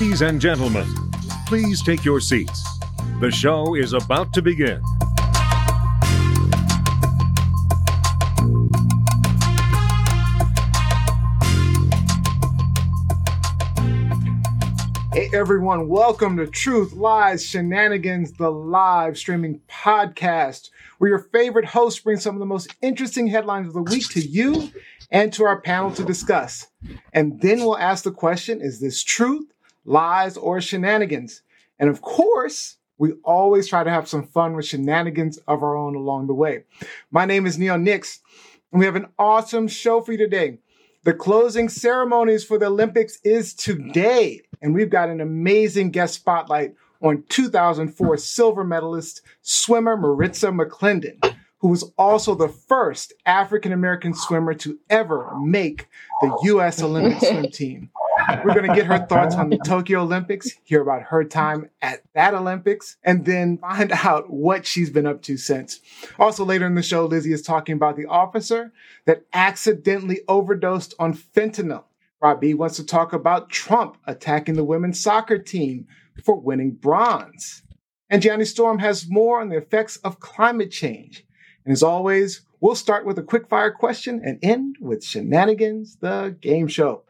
Ladies and gentlemen, please take your seats. The show is about to begin. Hey everyone, welcome to Truth Lies Shenanigans, the live streaming podcast, where your favorite host brings some of the most interesting headlines of the week to you and to our panel to discuss. And then we'll ask the question is this truth, lies, or shenanigans? And of course, we always try to have some fun with shenanigans of our own along the way. My name is Neil Nix, and we have an awesome show for you today. The closing ceremonies for the Olympics is today, and we've got an amazing guest spotlight on 2004 silver medalist swimmer Maritza McClendon, who was also the first African American swimmer to ever make the U.S. Olympic swim team. We're going to get her thoughts on the Tokyo Olympics, hear about her time at that Olympics, and then find out what she's been up to since. Also, later in the show, Lizzie is talking about the officer that accidentally overdosed on fentanyl. Robbie wants to talk about Trump attacking the women's soccer team for winning bronze. And Gianni Storm has more on the effects of climate change. And as always, we'll start with a quick fire question and end with Shenanigans, the game show.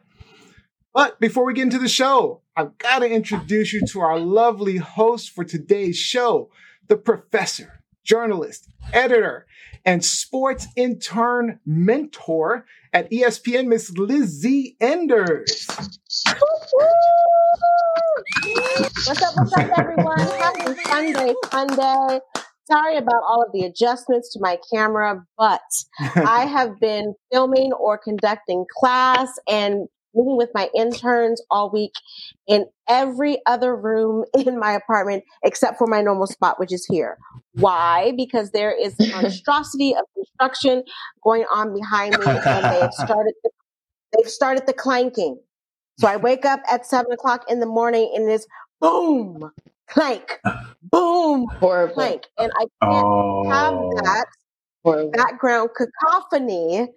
But before we get into the show, I've got to introduce you to our lovely host for today's show, the professor, journalist, editor, and sports intern mentor at ESPN, Miss Lizzie Enders. What's up, what's up, everyone? Happy Sunday, Sunday. Sorry about all of the adjustments to my camera, but I have been filming or conducting class and meeting with my interns all week in every other room in my apartment except for my normal spot, which is here. Why? Because there is a monstrosity of construction going on behind me, and they have started. The, they've started the clanking. So I wake up at seven o'clock in the morning, and it is boom, clank, boom, Horrible. clank, and I can't have Oh. that Horrible. background cacophony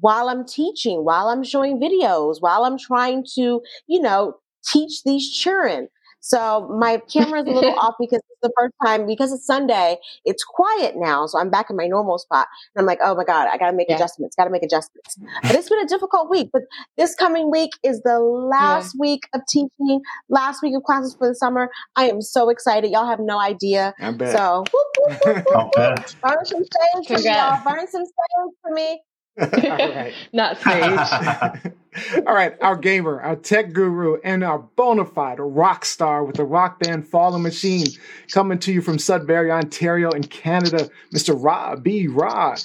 while I'm teaching, while I'm showing videos, while I'm trying to, you know, teach these children. So my camera's a little off because it's the first time, because it's Sunday, it's quiet now. So I'm back in my normal spot. And I'm like, oh my God, I got to make Yeah. adjustments, got to make adjustments. But it's been a difficult week. But this coming week is the last week of teaching, last week of classes for the summer. I am so excited. Y'all have no idea. I bet. So, whoop, whoop, whoop, whoop, I'll. Burn some sage for me, y'all. Burn some sage for me. All right. Not sage. All right, our gamer, our tech guru, and our bona fide rock star with the rock band Fallen Machine, coming to you from Sudbury, Ontario, in Canada, Mr. Rob B. Rock.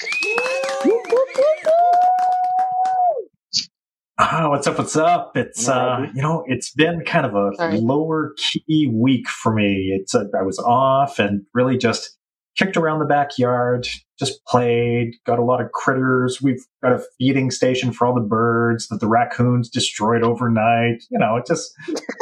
Ah, what's up? What's up? It's uh, you know, it's been kind of a Sorry. lower key week for me. It's uh, I was off and really just kicked around the backyard, just played, got a lot of critters. We've got a feeding station for all the birds that the raccoons destroyed overnight. You know, it's just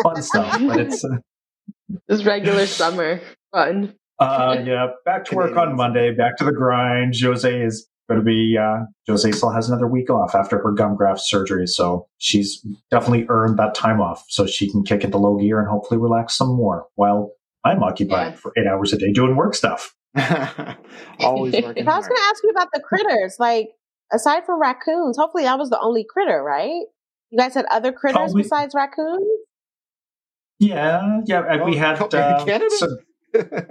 fun stuff. But it's uh, This regular summer fun. Uh, yeah, back to work on Monday, back to the grind. Jose is going to be, uh, Jose still has another week off after her gum graft surgery. So she's definitely earned that time off so she can kick into low gear and hopefully relax some more while I'm occupied Yeah. for eight hours a day doing work stuff. Always working I was going to ask you about the critters. Like, aside from raccoons, hopefully that was the only critter, right? You guys had other critters Oh, we- besides raccoons? Yeah, yeah. and we Oh, had, uh, Canada? some,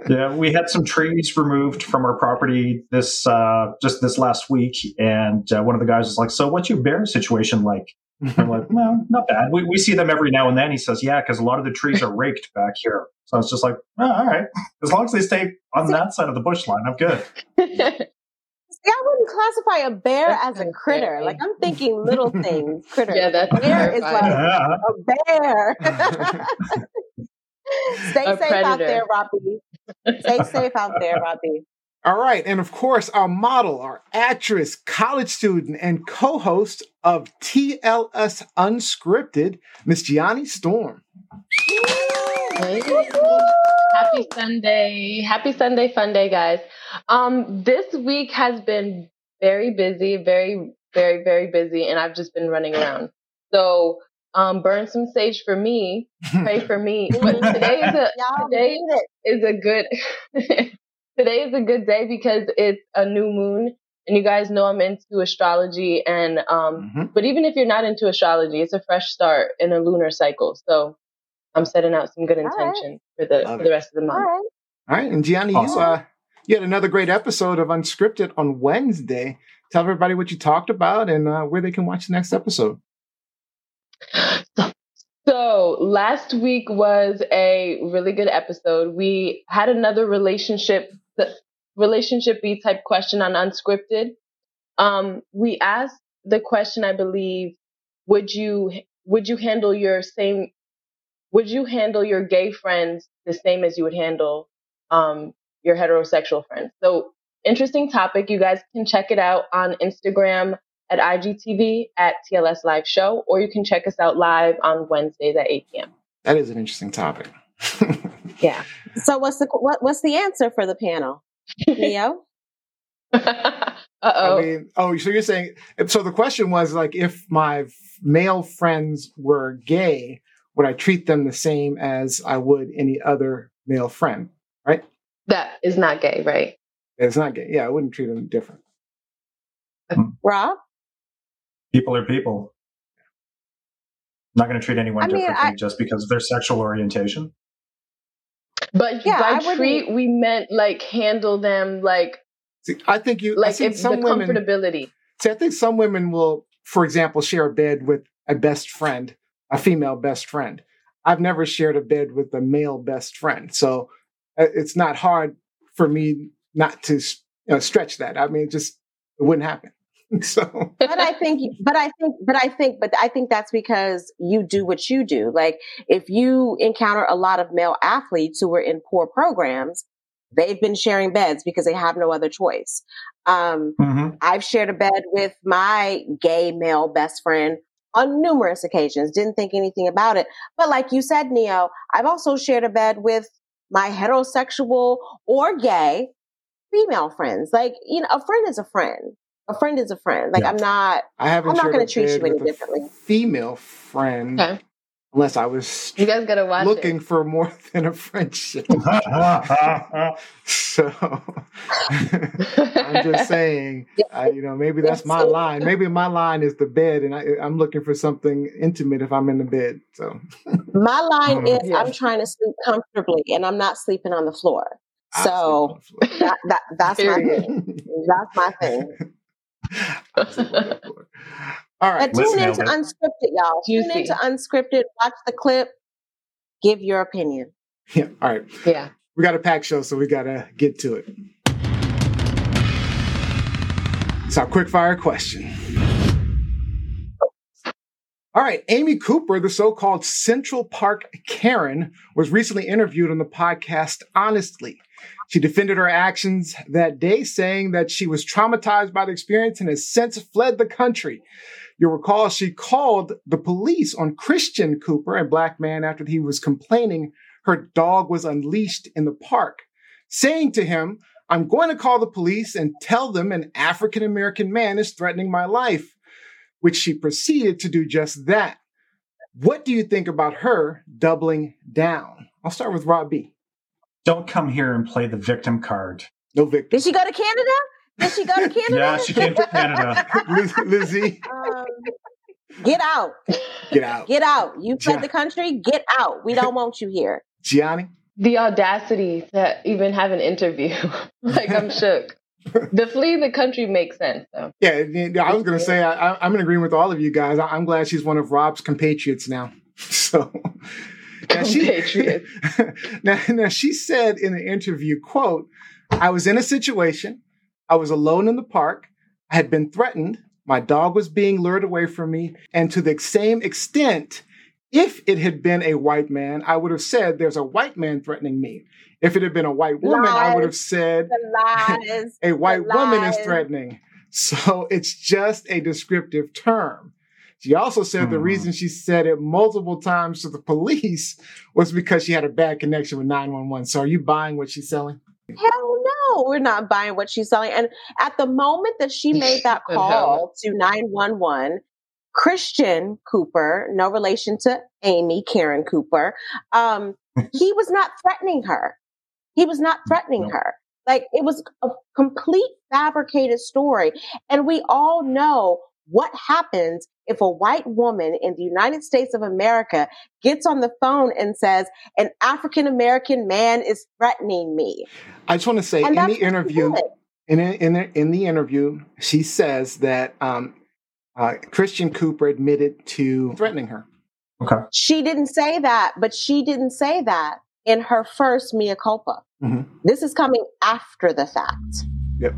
yeah, we had some trees removed from our property this, uh, just this last week. And uh, one of the guys was like, so what's your bear situation like? I'm like, no, not bad. We, we see them every now and then. He says, yeah, because a lot of the trees are raked back here. So it's just like, oh, all right. As long as they stay on that side of the bush line, I'm good. See, I wouldn't classify a bear That's as a critter. scary. Like, I'm thinking little things, critter. yeah, that's bear is like Yeah. a bear. Stay A safe out there, Robbie. Stay safe out there, Robbie. All right, and of course, our model, our actress, college student, and co-host of TLS Unscripted, Miss Gianni Storm. Hey. Happy Sunday. Happy Sunday fun day, guys. Um, this week has been very busy, very, very, very busy, and I've just been running around. So um, burn some sage for me, pray for me. But today is a Y'all today need it. is a good today is a good day because it's a new moon, and you guys know I'm into astrology. And um, Mhm. but even if you're not into astrology, it's a fresh start in a lunar cycle. So I'm setting out some good All right. intention for the Love for the rest of the month. right. All right, and Gianni, you uh, you had another great episode of Unscripted on Wednesday. Tell everybody what you talked about and uh, where they can watch the next episode. So last week was a really good episode. We had another relationship relationship B type question on unscripted. Um, we asked the question, I believe, would you would you handle your same would you handle your gay friends the same as you would handle um, your heterosexual friends? So interesting topic. You guys can check it out on Instagram at IGTV at TLS Live Show, or you can check us out live on Wednesdays at 8 p.m. That is an interesting topic. Yeah. So what's the what, what's the answer for the panel, Neo? uh I oh. mean, oh, so you're saying so the question was like if my f- male friends were gay, would I treat them the same as I would any other male friend? Right? That is not gay, right? It's not gay. Yeah, I wouldn't treat them different. Rob? People are people. not going to treat anyone I mean, differently I- just because of their sexual orientation. But Yeah, by wouldn't- treat, we meant like handle them like See, I think you. I like think if some the women. comfortability. See, I think some women will, for example, share a bed with a best friend, a female best friend. I've never shared a bed with a male best friend, so uh, it's not hard for me not to you know, stretch that. I mean, it just it wouldn't happen. so but I think, but I think, but I think, but I think that's because you do what you do. Like if you encounter a lot of male athletes who are in poor programs, they've been sharing beds because they have no other choice. Um, Mm-hmm. I've shared a bed with my gay male best friend on numerous occasions. Didn't think anything about it. But like you said, Neo, I've also shared a bed with my heterosexual or gay female friends. Like, you know, a friend is a friend. A friend is a friend. Like Yeah. I'm not I haven't. I'm not gonna treat you any differently. Female friend, Okay. unless I was You guys gotta watch looking it. for more than a friendship. so I'm just saying, I, you know, maybe that's my line. Maybe my line is the bed, and I, I'm looking for something intimate if I'm in the bed. So my line um, is Yeah. I'm trying to sleep comfortably and I'm not sleeping on the floor. I So sleep on that, that that's my Period. thing. That's my thing. I sleep on the floor. All right. But tune Listen, into Albert. unscripted, y'all. Tune Juicy. into unscripted. Watch the clip. Give your opinion. Yeah. All right. yeah. We got a packed show, so we got to get to it. It's our quick fire question. All right. Amy Cooper, the so called Central Park Karen, was recently interviewed on the podcast Honestly. She defended her actions that day, saying that she was traumatized by the experience and has since fled the country. You'll recall she called the police on Christian Cooper, a black man, after he was complaining her dog was unleashed in the park, saying to him, I'm going to call the police and tell them an African American man is threatening my life, which she proceeded to do just that. What do you think about her doubling down? I'll start with Rob B. Don't come here and play the victim card. No victim. Did she go to Canada? Did she go to Canada? Yeah, she came to Canada. Liz- Lizzie, Um, get out. get out. Get out. You fled Ja- the country. Get out. We don't want you here. Gianni, The audacity to even have an interview. like I'm shook. The flee the country makes sense though. yeah, yeah, I was going to say I, I- I'm in agreement with all of you guys. I, I'm glad she's one of Rob's compatriots now. So, now she, Compatriots. now, now she said in an interview, "quote I was in a situation. I was alone in the park. I had been threatened. My dog was being lured away from me, and to the same extent." If it had been a white man, I would have said, There's a white man threatening me. If it had been a white woman, I would have said, a white woman is threatening. So it's just a descriptive term. She also said the Mhm. reason she said it multiple times to the police was because she had a bad connection with 911. So are you buying what she's selling? Hell no, we're not buying what she's selling. And at the moment that she made that call to 911, Christian Cooper, no relation to Amy Karen Cooper, um, he was not threatening her. He was not threatening No. her. Like it was a complete fabricated story. And we all know what happens if a white woman in the United States of America gets on the phone and says, an African American man is threatening me. I just want to say And in the interview, in in the, in the interview, she says that um, uh, Christian Cooper admitted to threatening her. Okay. She didn't say that, but she didn't say that in her first mea culpa. Mhm. This is coming after the fact. Yep.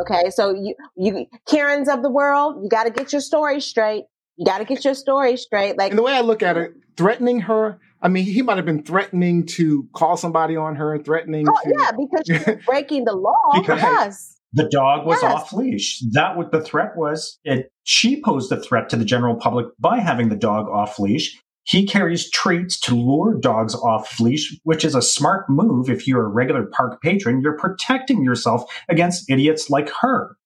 Okay, so you you Karens of the world, you got to get your story straight. You got to get your story straight. Like And the way I look at it, threatening her. I mean, he might have been threatening to call somebody on her, threatening Oh to. yeah, because she's breaking the law. Because- yes. The dog was Yes. off leash. That what the threat was. It, she posed a threat to the general public by having the dog off leash. He carries treats to lure dogs off leash, which is a smart move. If you're a regular park patron, you're protecting yourself against idiots like her.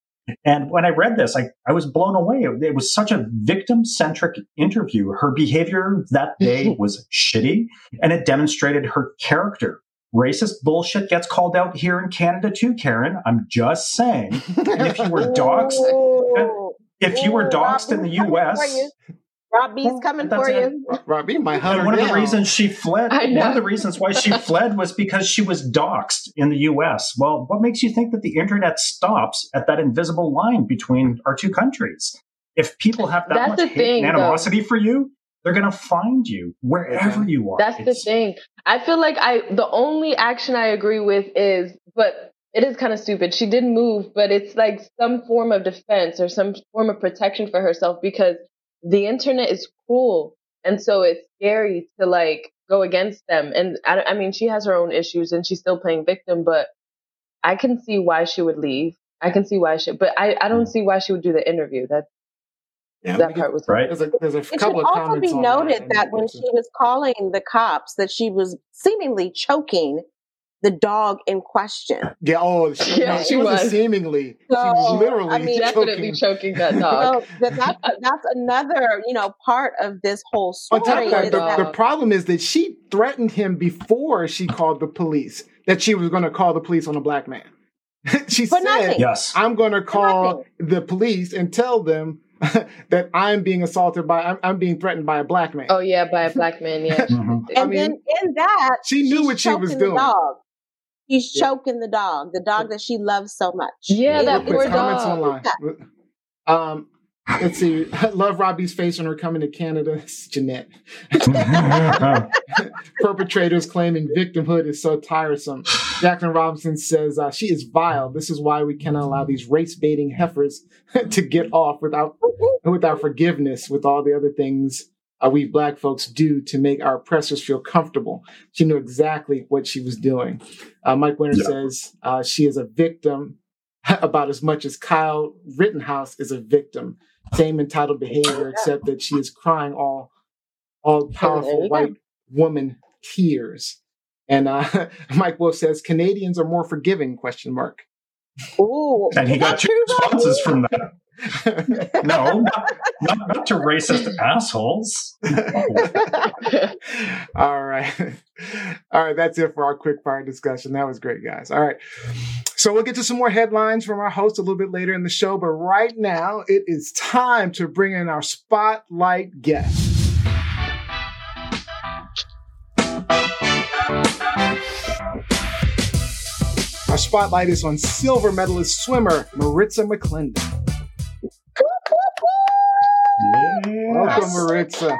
And when I read this, I, I was blown away. It, it was such a victim centric interview. Her behavior that day was shitty and it demonstrated her character. Racist bullshit gets called out here in Canada too, Karen. I'm just saying. And if you were doxxed, if you were Ooh, doxxed in the Rob B's coming for US, you. Rob B's coming That's for it. you. Robbie might hunt and her one of the reasons she fled, one of the reasons why she fled was because she was doxxed in the US. Well, what makes you think that the internet stops at that invisible line between our two countries? If people have that That's much hate thing, and animosity for you, they're going to find you wherever you are. That's the thing. I feel like I the only action I agree with is, but it is kind of stupid. She did move, but it's like some form of defense or some form of protection for herself because the internet is cruel, and so it's scary to like go against them. And I, I mean, she has her own issues, and she's still playing victim, but I can see why she would leave. I can see why she, but I, I don't mm. see why she would do the interview. That Yeah, that part was Right. There's a, there's a It should of also comments be noted that, that when she was calling the cops, that she was seemingly choking the dog in question. yeah, oh, she, Yeah, no, she wasn't was. seemingly. she was literally I mean, definitely choking. choking that dog. So that, that's that's another you know part of this whole On top story. of that, is the, that- the problem is that she threatened him before she called the police that she was going to call the police on a black man. she For said, nothing. Yes. "I'm going to call the police and tell them that I'm being assaulted by, I'm, I'm being threatened by a black man." Oh yeah, by a black man. Yeah. Mhm. and I mean, then in that she knew what she was doing. Dog. She's Yeah. choking the dog, the dog that she loves so much. Yeah, It that is- Real quick, poor dog. online. Um, let's see. Love Robbie's face on her coming to Canada. It's Jeanette. Perpetrators claiming victimhood is so tiresome. Jacqueline Robinson says uh, she is vile. This is why we cannot allow these race baiting heifers to get off without without forgiveness. With all the other things uh, we black folks do to make our oppressors feel comfortable. She knew exactly what she was doing. Uh, Mike Winter Yeah. says uh, she is a victim about as much as Kyle Rittenhouse is a victim. Same entitled behavior, except that she is crying all all powerful white woman tears. And uh, Mike Wolf says Canadians are more forgiving? Question mark. Ooh, and he got two responses from that. No, not, not, not to racist assholes. All right. All right. That's it for our quick fire discussion. That was great, guys. All right. So we'll get to some more headlines from our host a little bit later in the show. But right now, it is time to bring in our spotlight guest. Our spotlight is on silver medalist swimmer Maritza McClendon. Welcome, Maritza.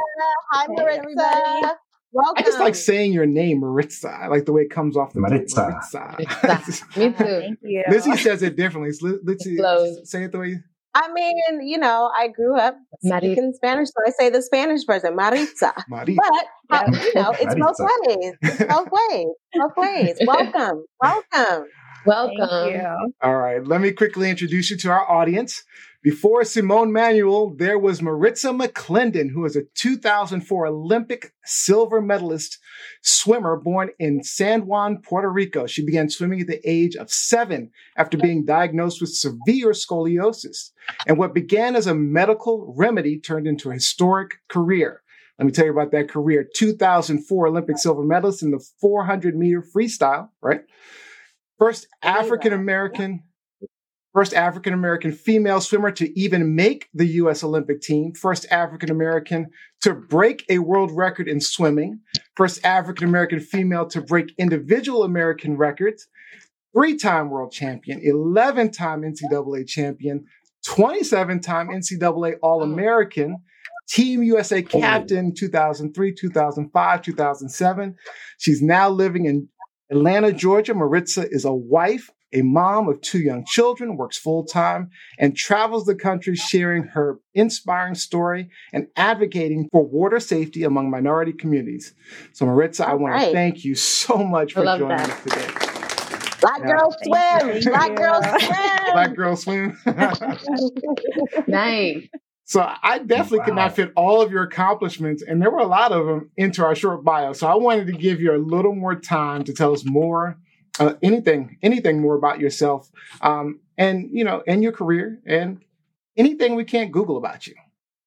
Hi, Hey, Maritza. everybody. Welcome. I just like saying your name, Maritza. I like the way it comes off the Maritza. Maritza. Me too. Thank you. Lizzie says it differently. So Li- Lizzie, say it the way. You, I mean, you know, I grew up Maritza. speaking Spanish, so I say the Spanish version, Maritza. Maritza. But uh, you know, it's both Maritza. ways. It's both ways. Both ways. Welcome. Welcome. Thank Welcome. you. All right. Let me quickly introduce you to our audience Before Simone Manuel, there was Maritza McClendon, who is a 2004 Olympic silver medalist swimmer born in San Juan, Puerto Rico. She began swimming at the age of seven after being diagnosed with severe scoliosis. And what began as a medical remedy turned into a historic career. Let me tell you about that career. 2004 Olympic silver medalist in the 400 meter freestyle, right? First African American, first African American female swimmer to even make the U.S. Olympic team. First African American to break a world record in swimming. First African American female to break individual American records. Three time world champion, 11 time NCAA champion, 27 time NCAA All American. Team USA captain 2003, 2005, 2007. She's now living in Atlanta, Georgia. Maritza is a wife, a mom of two young children, works full time, and travels the country sharing her inspiring story and advocating for water safety among minority communities. So, Maritza, I want right. to thank you so much for joining that. us today. Black Yeah. girls swim. Thank Black girls swim. Black Girl Swim. nice. So I definitely could not fit all of your accomplishments, and there were a lot of them into our short bio. So I wanted to give you a little more time to tell us more, uh, anything, anything more about yourself, um, and you know, and your career, and anything we can't Google about you.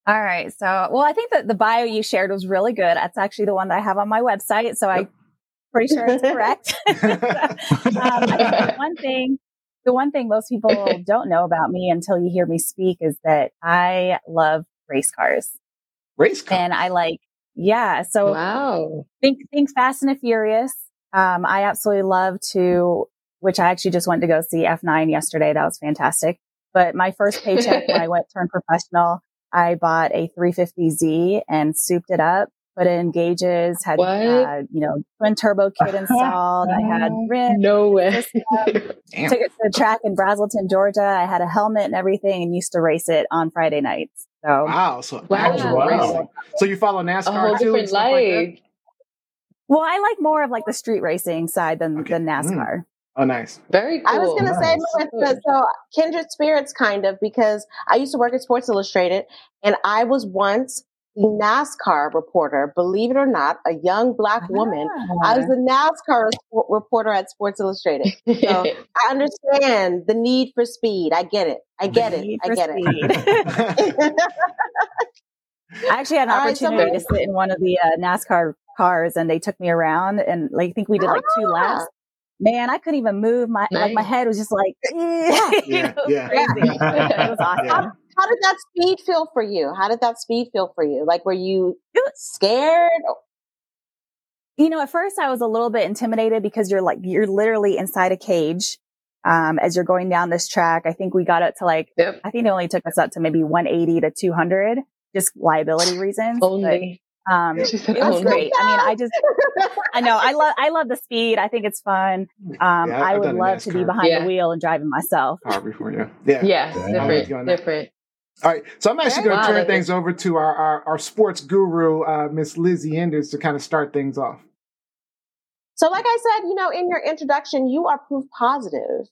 All right. So, well, I think that the bio you shared was really good. That's actually the one that I have on my website. So I'm pretty sure it's correct. um, I one thing, the one thing most people don't know about me until you hear me speak is that I love race cars Race cars and I like, yeah. So Wow. think, think Fast and the Furious. Um, I absolutely love to, which I actually just went to go see F9 yesterday. That was fantastic. But my first paycheck when I went turned professional, I bought a 350Z and souped it up, put in gauges, had, What? uh, you know, twin turbo kit installed. I had rims, No way. Damn. took it to the track in Braselton, Georgia. I had a helmet and everything and used to race it on Friday nights. So Wow. So Wow. Wow. So you follow A NASCAR whole too? and different stuff like that? life. Well, I like more of like the street racing side than Okay. than mm. NASCAR. Oh, nice. Very cool. I was going to say, Nice. Melissa, so kindred spirits, kind of, because I used to work at Sports Illustrated, and I was once the NASCAR reporter. Believe it or not, a young black woman. I was ah. the NASCAR reporter at Sports Illustrated. So I understand the need for speed. I get it. I get it. I get speed. I actually had an All right, so opportunity maybe- to sit in one of the uh, NASCAR cars, and they took me around, and like I think we did like two Ah. laps. Man, I couldn't even move. My like my head was just like Yeah, it was yeah. crazy. It was awesome. Yeah. How did that speed feel for you? How did that speed feel for you? Like, were you scared? You know, at first I was a little bit intimidated because you're like you're literally inside a cage um, as you're going down this track. I think we got up to like Yep. I think it only took us up to maybe 180 to 200, just liability reasons. but, Only. um, She said it was only. great. I mean, I just I know I love I love the speed. I think it's fun. Um, Yeah, I I've would done a love to be behind Yeah. the wheel and driving myself. Car before you. Yeah. Yeah, Yeah. with you on different. Different. All right, so I'm actually going to Wow, turn things is- over to our, our, our sports guru, uh, Miss Lizzie Enders, to kind of start things off. So, like I said, you know, in your introduction, you are proof positive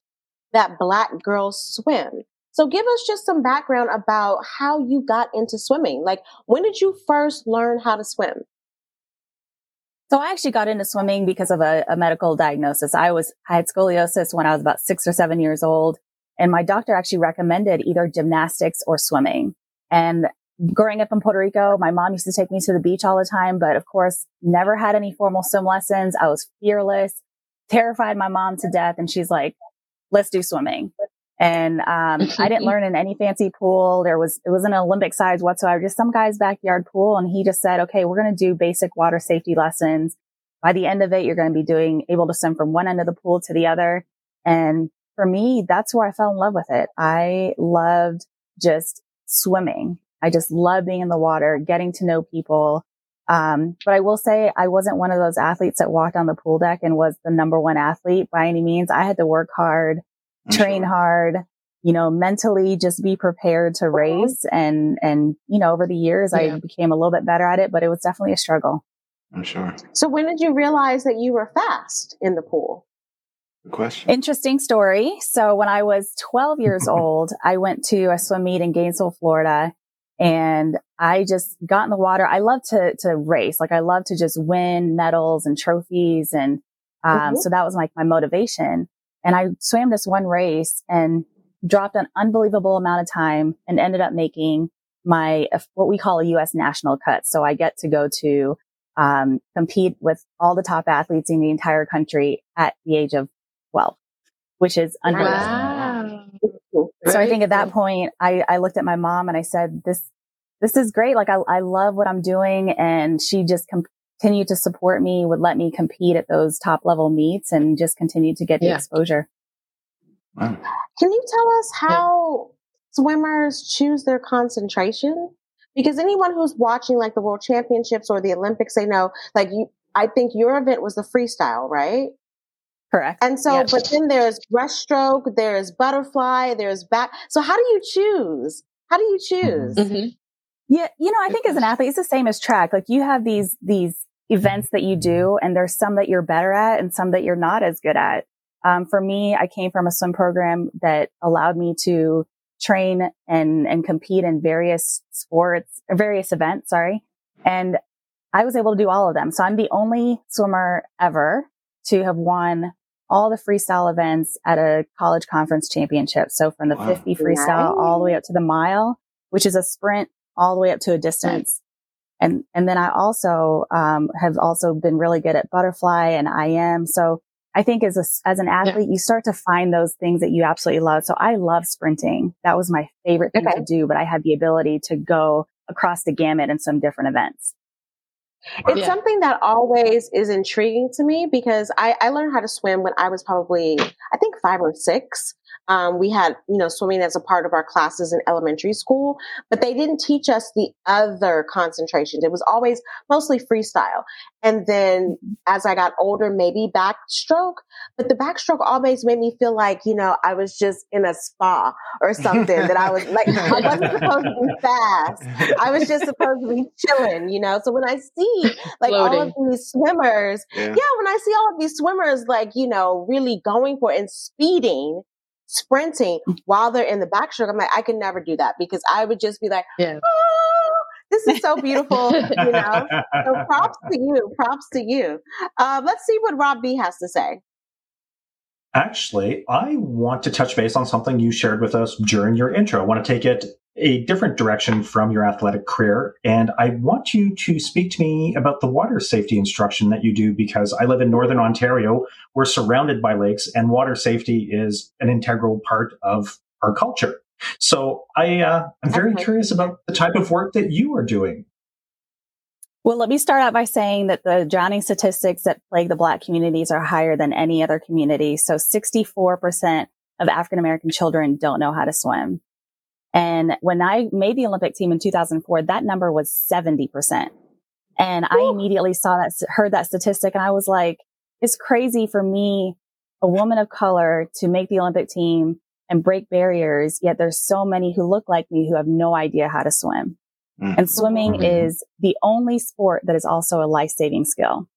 that black girls swim. So, give us just some background about how you got into swimming. Like, when did you first learn how to swim? So I actually got into swimming because of a, a medical diagnosis. I was I had scoliosis when I was about six or seven years old, and my doctor actually recommended either gymnastics or swimming. And growing up in Puerto Rico, my mom used to take me to the beach all the time, but of course, never had any formal swim lessons. I was fearless, terrified my mom to death, and she's like, "Let's do swimming." And um, I didn't learn in any fancy pool. There was it wasn't an Olympic size whatsoever, just some guy's backyard pool. And he just said, "Okay, we're going to do basic water safety lessons. By the end of it, you're going to be doing able to swim from one end of the pool to the other." And for me, that's where I fell in love with it. I loved just swimming. I just love being in the water, getting to know people. Um, but I will say I wasn't one of those athletes that walked on the pool deck and was the number one athlete by any means. I had to work hard I'm train sure. hard, you know, mentally just be prepared to race. And, and, you know, over the years, Yeah. I became a little bit better at it, but it was definitely a struggle. I'm sure. So, when did you realize that you were fast in the pool? Good question. Interesting story. So when I was 12 years old, I went to a swim meet in Gainesville, Florida, and I just got in the water. I love to to race. Like I love to just win medals and trophies, and um, mm-hmm. so that was like my motivation. And I swam this one race and dropped an unbelievable amount of time and ended up making my what we call a U.S. national cut. So I get to go to um, compete with all the top athletes in the entire country at the age of 12, which is unbelievable. Wow. So I think at that point, I, I looked at my mom and I said, this, this is great. Like I, I love what I'm doing. And she just continued to support me, would let me compete at those top level meets and just continue to get yeah. the exposure. Wow. Can you tell us how swimmers choose their concentration? Because anyone who's watching like the world championships or the Olympics, they know like you, I think your event was the freestyle, right? Correct. And so, yes. but then there's breaststroke, there's butterfly, there's back. So how do you choose? How do you choose? Mm-hmm. Yeah. You know, I think as an athlete, it's the same as track. Like you have these, these events that you do and there's some that you're better at and some that you're not as good at. Um, for me, I came from a swim program that allowed me to train and, and compete in various sports, various events. Sorry. And I was able to do all of them. So I'm the only swimmer ever to have won all the freestyle events at a college conference championship. So from the wow. 50 freestyle nice. all the way up to the mile, which is a sprint all the way up to a distance. And, and then I also, um, have also been really good at butterfly and I am. So I think as a, as an athlete, yeah. you start to find those things that you absolutely love. So I love sprinting. That was my favorite thing okay. to do, but I had the ability to go across the gamut in some different events. It's yeah. something that always is intriguing to me because I, I learned how to swim when I was probably, I think five or six. Um, we had, you know, swimming as a part of our classes in elementary school, but they didn't teach us the other concentrations. It was always mostly freestyle. And then as I got older, maybe backstroke, but the backstroke always made me feel like, you know, I was just in a spa or something that I was like, I wasn't supposed to be fast. I was just supposed to be chilling, you know? So when I see like Floating. all of these swimmers, yeah. yeah, when I see all of these swimmers, like, you know, really going for it and speeding, sprinting while they're in the backstroke. I'm like, I can never do that because I would just be like, yeah. oh, this is so beautiful, you know. So props to you, props to you. Uh, let's see what Rob B has to say. Actually, I want to touch base on something you shared with us during your intro. I want to take it a different direction from your athletic career. And I want you to speak to me about the water safety instruction that you do because I live in Northern Ontario. We're surrounded by lakes and water safety is an integral part of our culture. So I, uh, I'm very okay. curious about the type of work that you are doing. Well, let me start out by saying that the drowning statistics that plague the Black communities are higher than any other community. So 64% of African American children don't know how to swim. And when I made the Olympic team in 2004, that number was 70%. And Ooh. I immediately saw that, heard that statistic and I was like, it's crazy for me, a woman of color to make the Olympic team and break barriers. Yet there's so many who look like me who have no idea how to swim. Mm. And swimming mm-hmm. is the only sport that is also a life saving skill.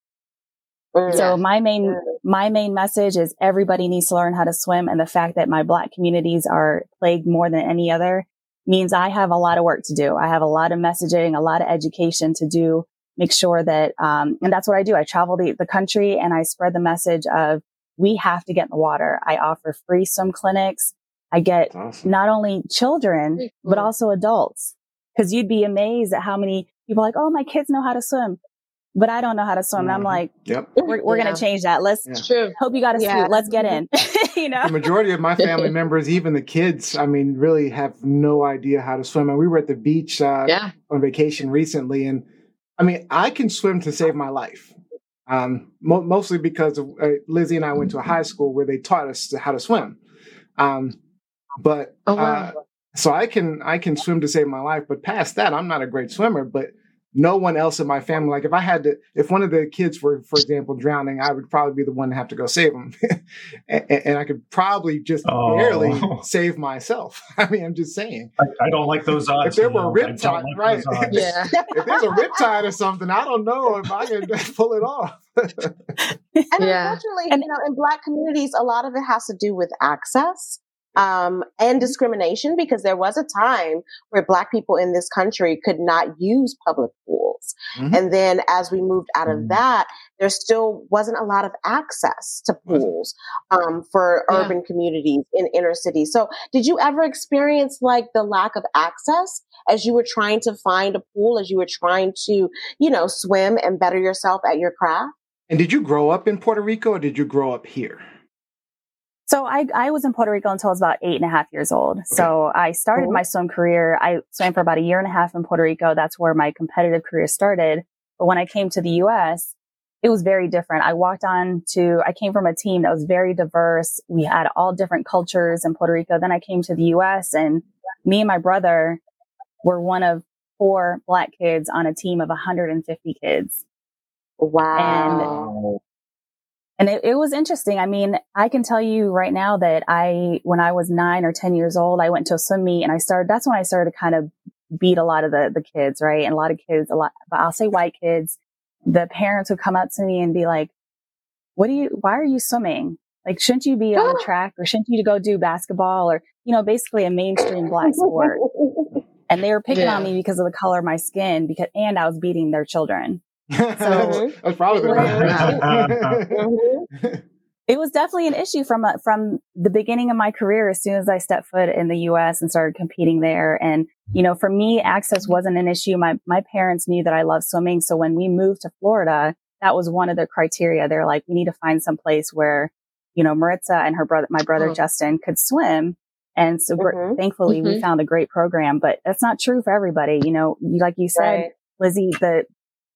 Mm. So my main, my main message is everybody needs to learn how to swim. And the fact that my black communities are plagued more than any other means I have a lot of work to do. I have a lot of messaging, a lot of education to do, make sure that, um, and that's what I do. I travel the, the country and I spread the message of we have to get in the water. I offer free swim clinics. I get awesome. not only children, cool. but also adults. Cause you'd be amazed at how many people are like, Oh, my kids know how to swim but I don't know how to swim. Mm-hmm. And I'm mm-hmm. like, yep. we're, we're yeah. going to change that. Let's, yeah. true. hope you got a yeah. suit. Let's get in. you know, the majority of my family members, even the kids, I mean, really have no idea how to swim. And we were at the beach uh, yeah. on vacation recently. And I mean, I can swim to save my life. Um, mo- mostly because of, uh, Lizzie and I went to a high school where they taught us how to swim. Um, but, oh, wow. uh, so I can, I can swim to save my life, but past that, I'm not a great swimmer, but no one else in my family. Like if I had to, if one of the kids were, for example, drowning, I would probably be the one to have to go save them, and, and, I could probably just oh. barely save myself. I mean, I'm just saying. I, I don't like those odds. If there were a riptide, like right? yeah. if there's a riptide or something, I don't know if I can pull it off. and yeah. unfortunately, you know, in Black communities, a lot of it has to do with access um, and discrimination because there was a time where black people in this country could not use public pools. Mm-hmm. And then as we moved out of mm-hmm. that, there still wasn't a lot of access to pools um, for yeah. urban communities in inner cities. So did you ever experience like the lack of access as you were trying to find a pool, as you were trying to, you know, swim and better yourself at your craft? And did you grow up in Puerto Rico or did you grow up here? So I, I was in Puerto Rico until I was about eight and a half years old. Okay. So I started cool. my swim career. I swam for about a year and a half in Puerto Rico. That's where my competitive career started. But when I came to the U.S., it was very different. I walked on to, I came from a team that was very diverse. We had all different cultures in Puerto Rico. Then I came to the U.S. and me and my brother were one of four black kids on a team of 150 kids. Wow. And it, it, was interesting. I mean, I can tell you right now that I, when I was nine or 10 years old, I went to a swim meet and I started, that's when I started to kind of beat a lot of the, the kids, right? And a lot of kids, a lot, but I'll say white kids, the parents would come up to me and be like, what do you, why are you swimming? Like, shouldn't you be on track or shouldn't you go do basketball or, you know, basically a mainstream black sport? And they were picking yeah. on me because of the color of my skin because, and I was beating their children. So that's probably the It was definitely an issue from uh, from the beginning of my career. As soon as I stepped foot in the U.S. and started competing there, and you know, for me, access wasn't an issue. My my parents knew that I loved swimming, so when we moved to Florida, that was one of the criteria. They're like, we need to find some place where, you know, Maritza and her brother, my brother oh. Justin, could swim. And so mm-hmm. thankfully mm-hmm. we found a great program, but that's not true for everybody. You know, like you said, right. Lizzie, the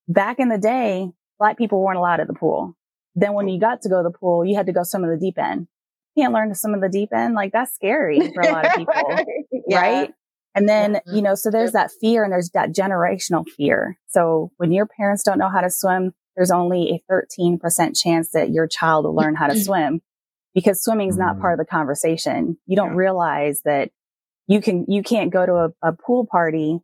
back in the day, black people weren't allowed at the pool. Then when you got to go to the pool, you had to go swim in the deep end. You can't learn to swim in the deep end. Like that's scary for a lot of people. yeah. Right. And then, you mm-hmm. know, so there's that fear and there's that generational fear. So when your parents don't know how to swim, there's only a 13% chance that your child will learn how to swim because swimming is not part of mm. the conversation. You don't realize that you can, you can't go to a, a pool party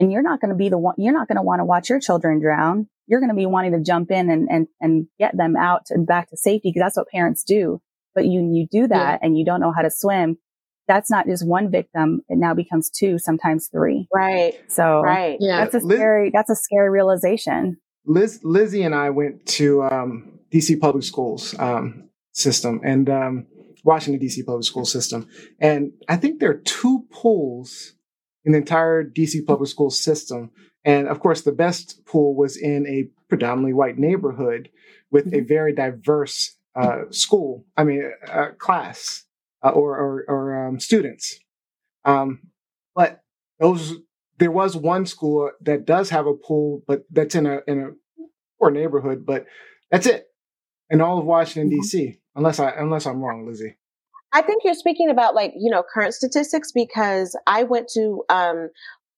and you're not going to be the one, you're not going to want to watch your children drown. You're going to be wanting to jump in and, and, and get them out and back to safety because that's what parents do. But you, you do that yeah. and you don't know how to swim. That's not just one victim. It now becomes two, sometimes three. Right. So right. Yeah. that's a Liz, scary, that's a scary realization. Liz, Lizzie and I went to, um, DC public schools, um, system and, um, Washington DC public school system. And I think there are two pools in the entire DC public school system. And of course, the best pool was in a predominantly white neighborhood with a mm-hmm. very diverse uh, school, I mean, uh, class uh, or, or, or um, students. Um, but those, there was one school that does have a pool, but that's in a, in a poor neighborhood, but that's it in all of Washington, mm-hmm. D.C., unless I, unless I'm wrong, Lizzie. I think you're speaking about like, you know, current statistics because I went to, um,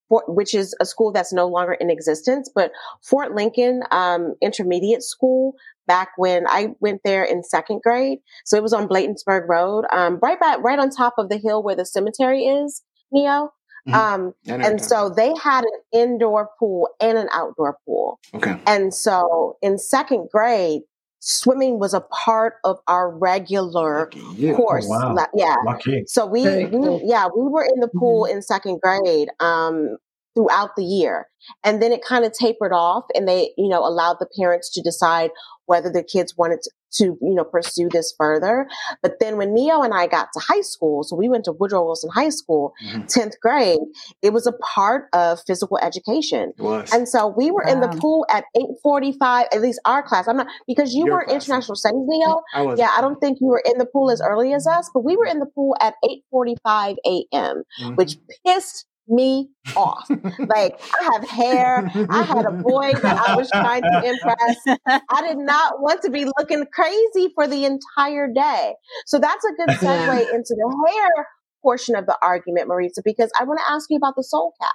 Fort, which is a school that's no longer in existence, but Fort Lincoln, um, intermediate school back when I went there in second grade. So it was on Bladensburg Road, um, right back, right on top of the hill where the cemetery is, Neo. Mm-hmm. Um, and so they had an indoor pool and an outdoor pool. Okay. And so in second grade, swimming was a part of our regular course. Oh, wow. Yeah. Lucky. So we, we, yeah, we were in the pool mm-hmm. in second grade um, throughout the year. And then it kind of tapered off and they, you know, allowed the parents to decide whether the kids wanted to, to, you know, pursue this further. But then when Neo and I got to high school, so we went to Woodrow Wilson High School, mm-hmm. 10th grade, it was a part of physical education. And so we were wow. in the pool at 845, at least our class. I'm not, because you Your were class. international studies, Neo. I yeah, I don't think you were in the pool as early as us, but we were in the pool at 845 a.m., mm-hmm. which pissed me off. like I have hair. I had a boy that I was trying to impress. I did not want to be looking crazy for the entire day. So that's a good segue into the hair portion of the argument, Marisa, because I want to ask you about the soul cap.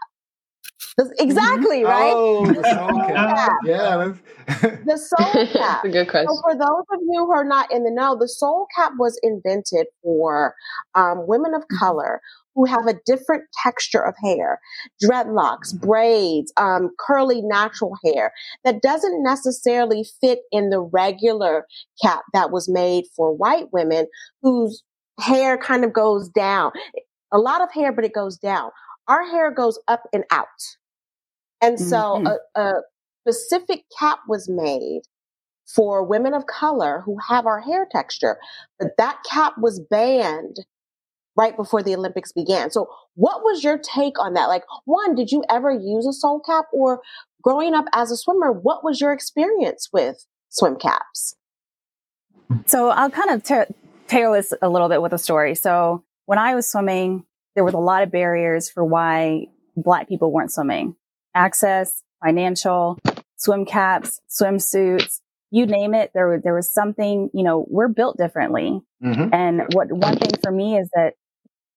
Exactly, right? Oh, the soul cap. Yeah. the soul cap. That's a good question. So for those of you who are not in the know, the soul cap was invented for um, women of color who have a different texture of hair, dreadlocks, braids, um, curly natural hair that doesn't necessarily fit in the regular cap that was made for white women whose hair kind of goes down. A lot of hair, but it goes down. Our hair goes up and out. And so Mhm. a, a specific cap was made for women of color who have our hair texture, but that cap was banned right before the Olympics began. So what was your take on that? Like, one, did you ever use a soul cap or growing up as a swimmer, what was your experience with swim caps? So I'll kind of ta- tail this a little bit with a story. So when I was swimming, there was a lot of barriers for why black people weren't swimming. Access, financial, swim caps, swimsuits, you name it. There was, there was something, you know, we're built differently. Mhm. And what one thing for me is that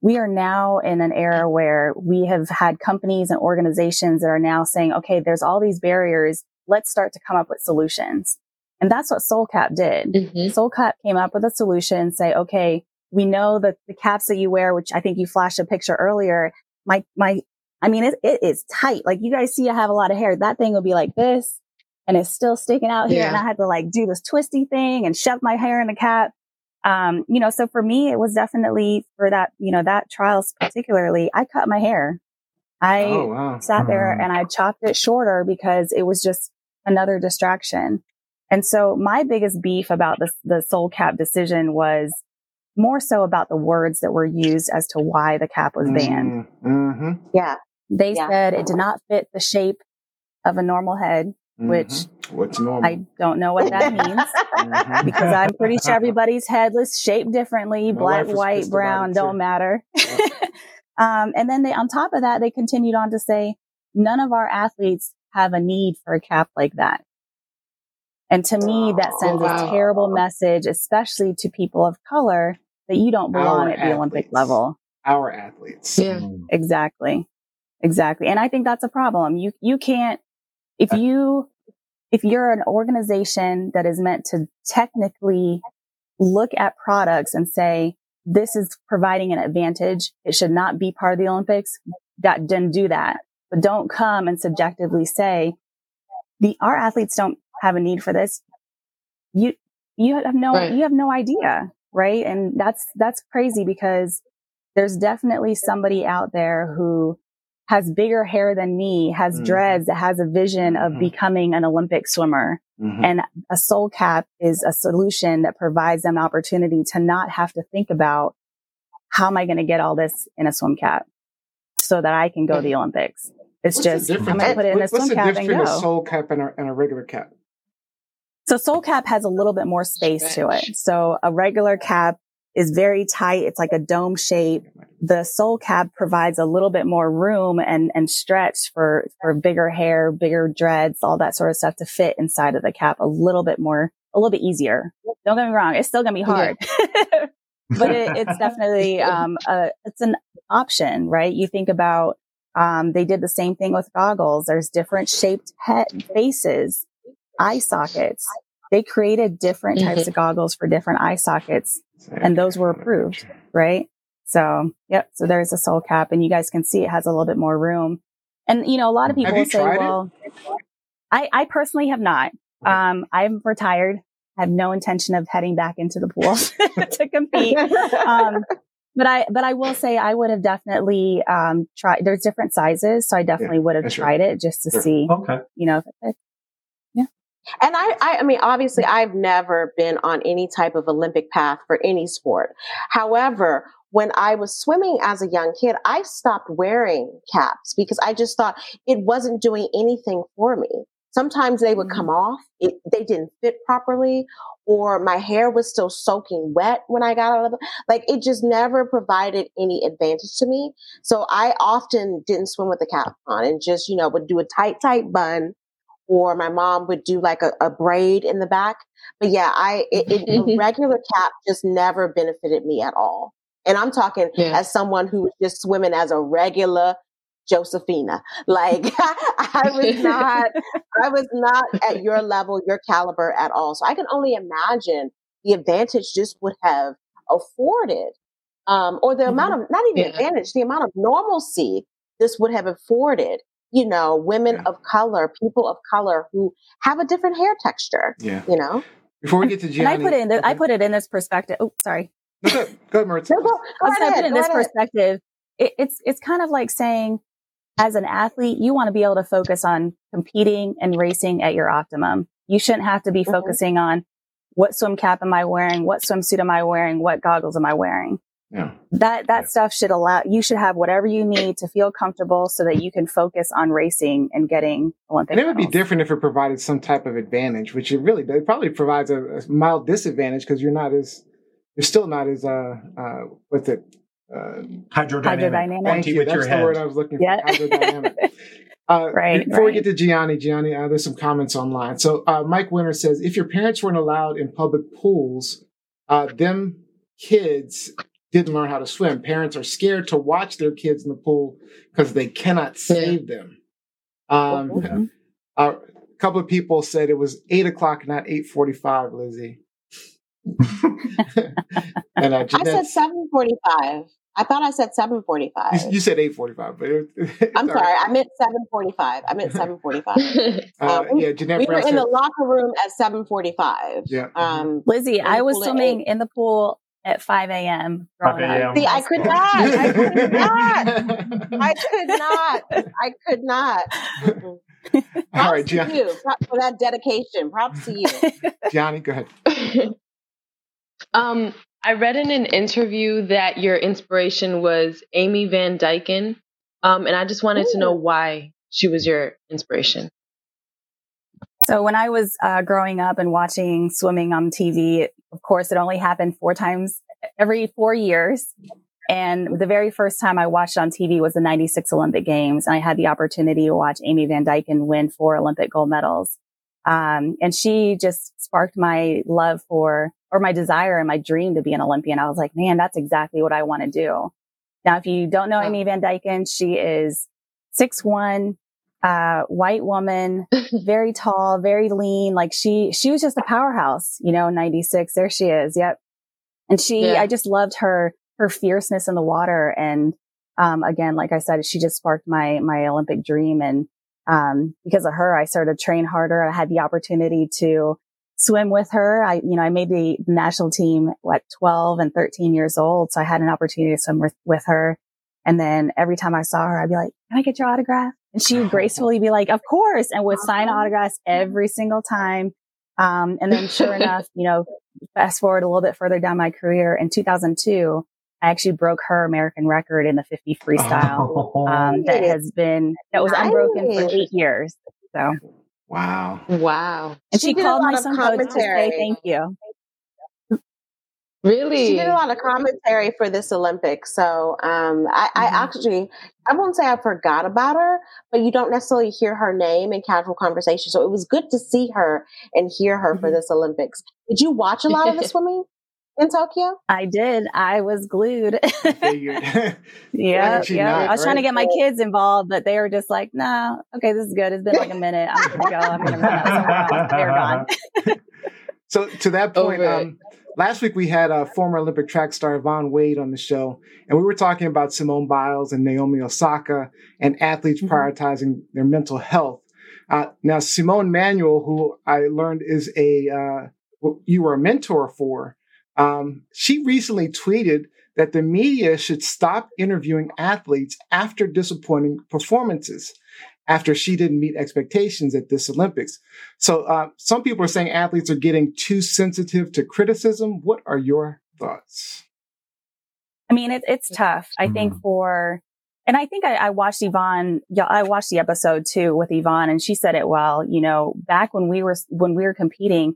we are now in an era where we have had companies and organizations that are now saying, okay, there's all these barriers. Let's start to come up with solutions. And that's what SoulCap did. Mhm. SoulCap came up with a solution, and say, okay, we know that the caps that you wear, which I think you flashed a picture earlier, my, my, I mean, it, it is tight. Like you guys see, I have a lot of hair. That thing will be like this and it's still sticking out here. Yeah. And I had to like do this twisty thing and shove my hair in the cap. Um, you know, so for me, it was definitely for that, you know, that trials particularly, I cut my hair. I Oh, wow. sat there Mhm. and I chopped it shorter because it was just another distraction. And so my biggest beef about this, the soul cap decision was more so about the words that were used as to why the cap was banned. Mm-hmm. Yeah. They Yeah. said it did not fit the shape of a normal head. Which Mm-hmm. What's normal? I don't know what that means Mhm. because I'm pretty sure everybody's headless, is shaped differently. My Black, white, brown, don't matter. um, and then they, on top of that, they continued on to say, none of our athletes have a need for a cap like that. And to me, that sends wow. a terrible message, especially to people of color, that you don't belong Our at the Olympic level. Our athletes. Yeah. Mm. Exactly. Exactly. And I think that's a problem. You, you can't, if uh, you, if you're an organization that is meant to technically look at products and say, this is providing an advantage. It should not be part of the Olympics. That didn't do that, but don't come and subjectively say the, our athletes don't have a need for this. You, you have no, Right. you have no idea. Right. And that's, that's crazy because there's definitely somebody out there who has bigger hair than me, has Mhm. dreads, has a vision of Mhm. becoming an Olympic swimmer. Mhm. And a soul cap is a solution that provides them an opportunity to not have to think about how am I going to get all this in a swim cap so that I can go to the Olympics. It's What's just, I'm going to put it in a What's swim the cap difference and between go. a soul cap and a, and a regular cap? So Soul Cap has a little bit more space to it. So a regular cap is very tight. It's like a dome shape. The Soul Cap provides a little bit more room and, and stretch for, for bigger hair, bigger dreads, all that sort of stuff to fit inside of the cap a little bit more, a little bit easier. Don't get me wrong. It's still going to be hard, but it, it's definitely, um, a, it's an option, right? You think about, um, they did the same thing with goggles. There's different shaped head faces, eye sockets. They created different types of goggles for different eye sockets and those were approved, right? So, yep. So there's a soul cap and you guys can see it has a little bit more room. And, you know, a lot of people say, it? well, I, I personally have not. Um, I'm retired. I have no intention of heading back into the pool to compete. Um, but I, but I will say I would have definitely, um, tried, there's different sizes. So I definitely would have tried it just to Sure. see, Okay. you know, if it fits. And I, I, I mean, obviously, I've never been on any type of Olympic path for any sport. However, when I was swimming as a young kid, I stopped wearing caps because I just thought it wasn't doing anything for me. Sometimes they would mm-hmm. come off, it, they didn't fit properly, or my hair was still soaking wet when I got out of the, like it just never provided any advantage to me. So I often didn't swim with a cap on and just, you know, would do a tight, tight bun or my mom would do like a, a braid in the back. But yeah, I it, it, a regular cap just never benefited me at all. And I'm talking Yeah. as someone who was just swimming as a regular Josephina. Like I was not, I was not at your level, your caliber at all. So I can only imagine the advantage this would have afforded, um, or the mm-hmm. amount of not even yeah. advantage, the amount of normalcy this would have afforded. You know, women yeah. of color, people of color who have a different hair texture. Yeah, you know. Before we get to Gianni, and I put it in. The, okay. I put it in this perspective. Oh, sorry. No, go, go ahead, Martha. No, go, go I was going to put it in this perspective. It, it's it's kind of like saying as an athlete, you want to be able to focus on competing and racing at your optimum. You shouldn't have to be mm-hmm. focusing on what swim cap am I wearing? What swimsuit am I wearing? What goggles am I wearing? Yeah. That, that yeah. stuff should allow, you should have whatever you need to feel comfortable so that you can focus on racing and getting Olympic. And it would medals. be different if it provided some type of advantage, which it really. It probably provides a, a mild disadvantage because you're not as, you're still not as, uh, uh, what's it, uh, hydrodynamic. hydrodynamic. Thank you. That's the head. word I was looking yeah. for. Hydrodynamic. Uh, right. Before right. we get to Gianni, Gianni, uh, there's some comments online. So uh, Mike Winter says, if your parents weren't allowed in public pools, uh, them kids didn't learn how to swim. Parents are scared to watch their kids in the pool because they cannot save them. Um, mm-hmm. a couple of people said it was eight o'clock, not eight forty-five. Lizzie. and uh, I said seven forty-five. I thought I said seven forty-five. You, you said eight forty-five, but it, I'm sorry, right. I meant seven forty-five. I meant seven forty-five. uh, um, yeah, Jeanette we Brown were in the locker room at seven forty-five. Yeah, um, Lizzie, I was swimming in the pool at 5 a.m. See, I could not. I could not. I could not. I could not. Props All right, to you for that dedication. Props to you, Johnny. Go ahead. um, I read in an interview that your inspiration was Amy Van Dyken, um, and I just wanted Ooh. to know why she was your inspiration. So when I was uh, growing up and watching swimming on TV, of course, it only happened four times every four years. And the very first time I watched on TV was the 96 Olympic Games. And I had the opportunity to watch Amy Van Dyken win four Olympic gold medals. Um, and she just sparked my love for, or my desire and my dream to be an Olympian. I was like, man, that's exactly what I want to do. Now, if you don't know Amy Van Dyken, she is six one, uh, white woman, very tall, very lean. Like she, she was just a powerhouse, you know, 96. There she is. Yep. And she, yeah. I just loved her, her fierceness in the water. And, um, again, like I said, she just sparked my, my Olympic dream. And, um, because of her, I started to train harder. I had the opportunity to swim with her. I, you know, I made the national team at 12 and 13 years old. So I had an opportunity to swim with, with her. And then every time I saw her, I'd be like, can I get your autograph? And she would gracefully be like, of course, and would sign autographs every single time. Um, and then sure enough, you know, fast forward a little bit further down my career in 2002, I actually broke her American record in the 50 freestyle. Oh, um, that has been, that was unbroken for eight years. So. Wow. Wow. And she, she called me some coach to say thank you. Really? She did a lot of commentary for this Olympics. So um, I, mm-hmm. I, actually, I won't say I forgot about her, but you don't necessarily hear her name in casual conversation. So it was good to see her and hear her mm-hmm. for this Olympics. Did you watch a lot of the swimming? in Tokyo? I did. I was glued. yeah, yeah. I was right? trying to get my kids involved, but they were just like, "No, okay, this is good. It's been like a minute. I'm gonna go. I'm gonna run out They're gone." So to that point, um, last week we had a former Olympic track star Yvonne Wade on the show, and we were talking about Simone Biles and Naomi Osaka and athletes mm-hmm. prioritizing their mental health. Uh, now, Simone Manuel, who I learned is a uh, you were a mentor for, um, she recently tweeted that the media should stop interviewing athletes after disappointing performances after she didn't meet expectations at this Olympics. So uh, some people are saying athletes are getting too sensitive to criticism. What are your thoughts? I mean, it, it's tough. I think mm-hmm. for, and I think I, I watched Yvonne, yeah, I watched the episode too with Yvonne and she said it well, you know, back when we were, when we were competing,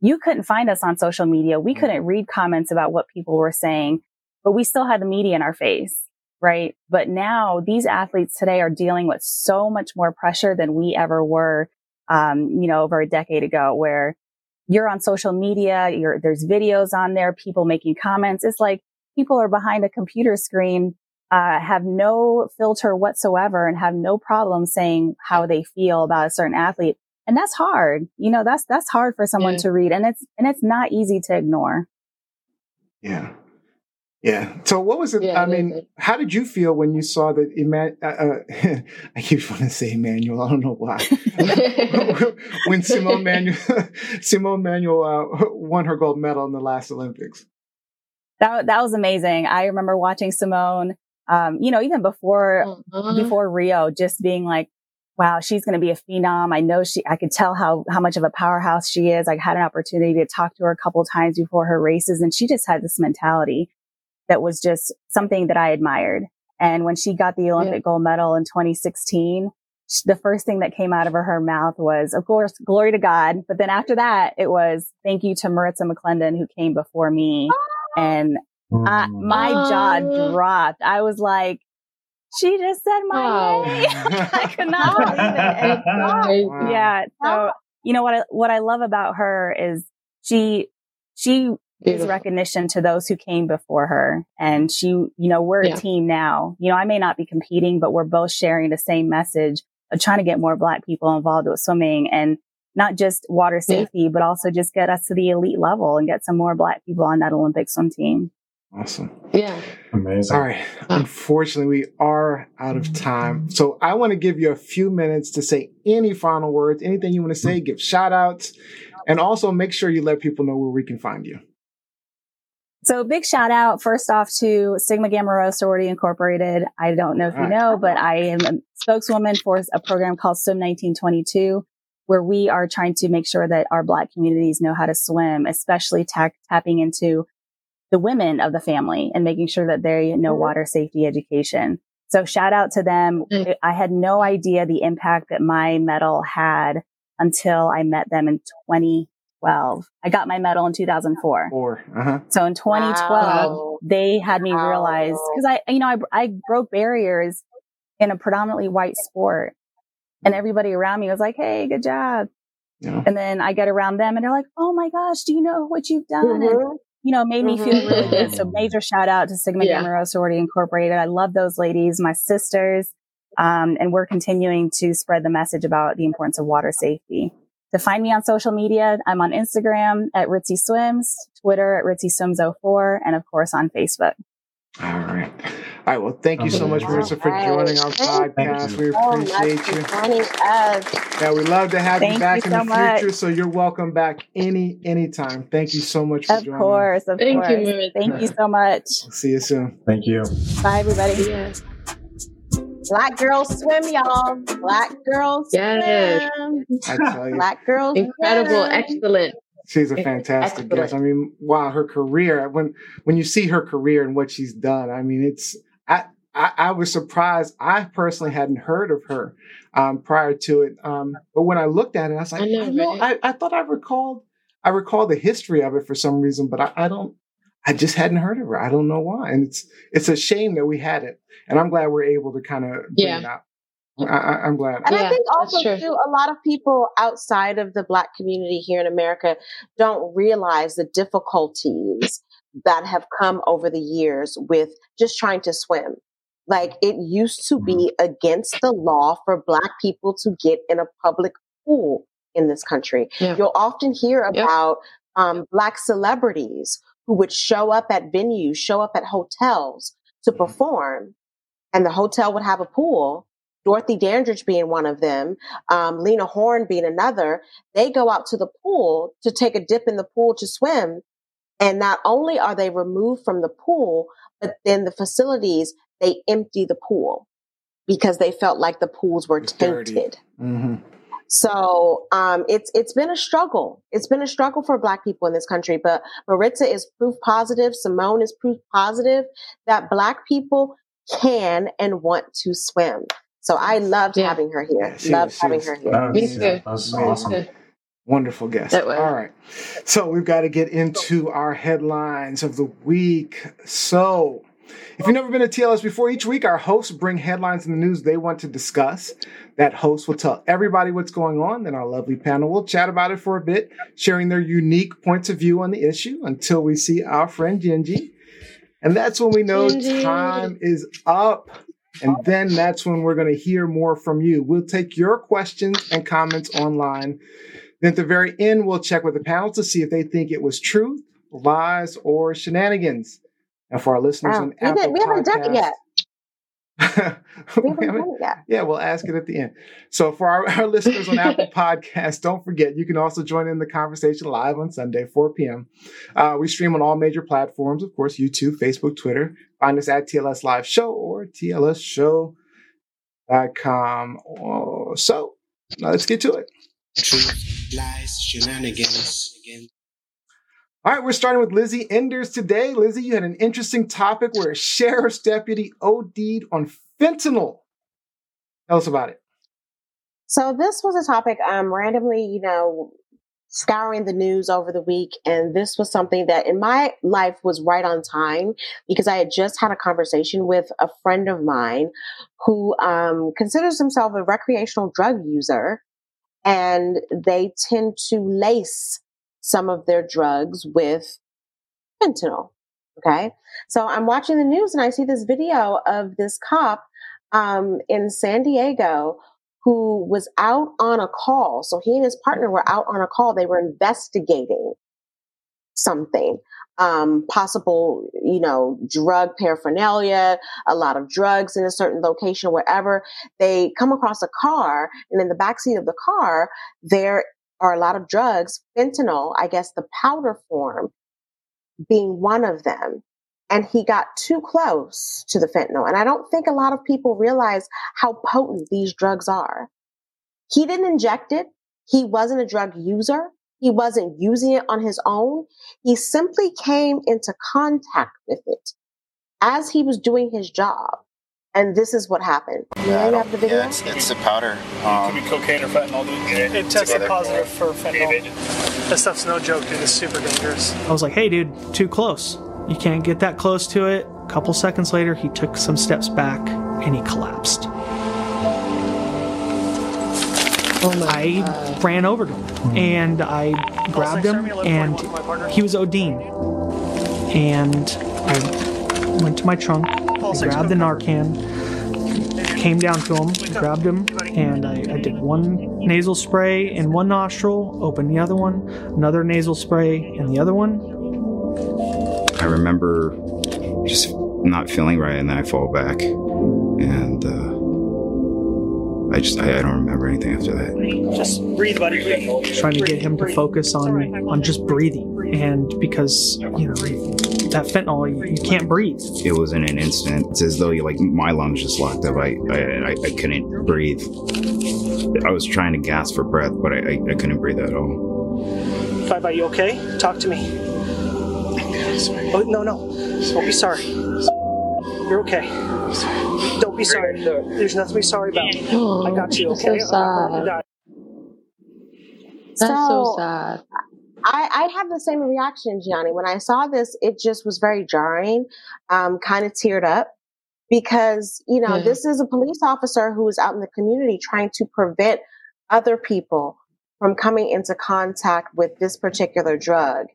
you couldn't find us on social media. We couldn't read comments about what people were saying, but we still had the media in our face right? But now these athletes today are dealing with so much more pressure than we ever were, um, you know, over a decade ago where you're on social media, there's videos on there, people making comments. It's like people are behind a computer screen uh, have no filter whatsoever and have no problem saying how they feel about a certain athlete. And that's hard. You know, that's, that's hard for someone Yeah. to read and it's, and it's not easy to ignore. Yeah. Yeah. So, what was it? Yeah, I mean, is. how did you feel when you saw that? Eman- uh, uh, I keep wanting to say Emmanuel. I don't know why. when Simone Manuel, Simone Manuel uh, won her gold medal in the last Olympics. That, that was amazing. I remember watching Simone, um, you know, even before, Uh-huh. before Rio, just being like, wow, she's going to be a phenom. I know she, I could tell how, how much of a powerhouse she is. I had an opportunity to talk to her a couple times before her races and she just had this mentality that was just something that I admired. And when she got the Olympic gold medal in 2016, sh- the first thing that came out of her, her mouth was, of course, glory to God. But then after that, it was thank you to Maritza McClendon who came before me. Ah. And I, Mm. my jaw Oh. dropped. I was like, she just said my Wow. name. I could not believe it. And- That's crazy. Wow. yeah. So, you know, what I, what I love about her is she, she is recognition to those who came before her. And she, you know, we're Yeah. a team now. You know, I may not be competing, but we're both sharing the same message of trying to get more black people involved with swimming and not just water Yeah. safety, but also just get us to the elite level and get some more black people on that Olympic swim team. Awesome. Yeah. Amazing. All right. Unfortunately, we are out of time. So I want to give you a few minutes to say any final words, anything you want to say, give shout outs, and also make sure you let people know where we can find you. So big shout out first off to Sigma Gamma Rho Sorority Incorporated. I don't know if you know, but I am a spokeswoman for a program called Swim 1922, where we are trying to make sure that our Black communities know how to swim, especially ta- tapping into the women of the family and making sure that they know Mhm. water safety education. So shout out to them. Nice. I had no idea the impact that my medal had until I met them in 2012. I got my medal in 2004. Or, uh huh. So in 2012, Wow. they had me Wow. realize because I, you know, I, I broke barriers in a predominantly white sport and everybody around me was like, Hey, good job. Yeah. And then I get around them and they're like, Oh my gosh, do you know what you've done? And, Mhm. you know, made me feel Mhm. really good. So major shout out to Sigma Yeah. Gamma Rho Sorority Incorporated. I love those ladies, my sisters. Um, and we're continuing to spread the message about the importance of water safety. To find me on social media, I'm on Instagram at Ritzy Swims, Twitter at Ritzy Swims 04, and of course on Facebook. All right. All right. Well, thank you so much, Marissa, for joining our Thank podcast. We oh, appreciate you. joining us. Yeah, we love to have Thank you you back in so the much. future. So you're welcome back any anytime. Thank you so much for Of joining. course, of course. Thank you. Marissa. Thank you so much. See you soon. Thank you. Bye, everybody. Yeah. Black girls swim, y'all. Black girls Yes. swim. I. Black girls Incredible. swim. Excellent. She's a fantastic Excellent. guest. I mean, wow, her career when when you see her career and what she's done, I mean, it's I I, I was surprised. I personally hadn't heard of her um, prior to it, um, but when I looked at it, I was like, I know, I, know right? I, I thought I recalled I recall the history of it for some reason, but I, I don't. I just hadn't heard of her. I don't know why, and it's it's a shame that we had it, and I'm glad we're able to kind of bring Yeah. it out. I, I, I'm glad. And I think also too, a lot of people outside of the Black community here in America don't realize the difficulties that have come over the years with just trying to swim. Like it used to be against the law for Black people to get in a public pool in this country. Yeah. You'll often hear Yep. about um, Black celebrities who would show up at venues, show up at hotels to perform, and the hotel would have a pool. Dorothy Dandridge being one of them, um, Lena Horne being another. They go out to the pool to take a dip in the pool to swim. And not only are they removed from the pool, but then the facilities, they empty the pool because they felt like the pools were tainted. hmm So um, it's it's been a struggle. It's been a struggle for Black people in this country. But Maritza is proof positive. Simone is proof positive that Black people can and want to swim. So I loved Yeah. having her here. Yeah, loved was- having was- her here. That Me was, too. that was Amazing. awesome. Good. Wonderful guest. All right. So we've got to get into our headlines of the week. So if you've never been to TLS before, each week our hosts bring headlines in the news they want to discuss. That host will tell everybody what's going on. Then our lovely panel will chat about it for a bit, sharing their unique points of view on the issue until we see our friend Genji. And that's when we know time is up. And then that's when we're going to hear more from you. We'll take your questions and comments online. Then at the very end, we'll check with the panel to see if they think it was truth, lies, or shenanigans. And for our listeners Wow. on We, Apple didn't, we haven't done it Podcasts- yet. We We haven't haven't- done it yet. yeah, we'll ask it at the end. So for our, our listeners on Apple Podcasts, don't forget you can also join in the conversation live on Sunday, 4 p.m. Uh, we stream on all major platforms, of course, YouTube, Facebook, Twitter. Find us at TLS Live Show or TLSShow.com. Oh, so now let's get to it. Truth, lies, shenanigans. All right, we're starting with Lizzie Enders today. Lizzie, you had an interesting topic where a sheriff's deputy OD'd on fentanyl. Tell us about it. So this was a topic um randomly, you know, scouring the news over the week and this was something that in my life was right on time because I had just had a conversation with a friend of mine who um considers himself a recreational drug user and they tend to lace some of their drugs with fentanyl. Okay. So I'm watching the news and I see this video of this cop um, in San Diego who was out on a call. So he and his partner were out on a call. They were investigating something, um, possible, you know, drug paraphernalia, a lot of drugs in a certain location, wherever. They come across a car, and in the backseat of the car, there are a lot of drugs, fentanyl, I guess the powder form being one of them. And he got too close to the fentanyl. And I don't think a lot of people realize how potent these drugs are. He didn't inject it. He wasn't a drug user. He wasn't using it on his own. He simply came into contact with it as he was doing his job. And this is what happened. Yeah, you have the video? Yeah, it's, it's the powder. Could Um, be cocaine or fentanyl. dude. It tested Together. positive for fentanyl. That stuff's no joke, dude. It's super dangerous. I was like, hey, dude, too close. You can't get that close to it. A couple seconds later, he took some steps back and he collapsed. I ran over to him and I grabbed him, and he was ODing. And I went to my trunk, grabbed the Narcan, came down to him, grabbed him, and I, I did one nasal spray in one nostril, opened the other one, another nasal spray in the other one. I remember just not feeling right, and then I fall back, and I just I, I don't remember anything after that. Just breathe, buddy. Breathe. Trying to get him to focus on on just breathing, and because you know that fentanyl, you, you can't breathe. It was in an instant. It's as though you like my lungs just locked up. I I, I, I couldn't breathe. I was trying to gasp for breath, but I, I, I couldn't breathe at all. Five, are you okay? Talk to me. Oh no, no, don't be sorry. You're okay. Don't be sorry. There's nothing to be sorry about. I got you. Okay. so Okay. sad. That's so, sad. I, I had the same reaction, Gianni. When I saw this, it just was very jarring, um, kind of teared up because, you know, Yeah. this is a police officer who is out in the community trying to prevent other people from coming into contact with this particular drug.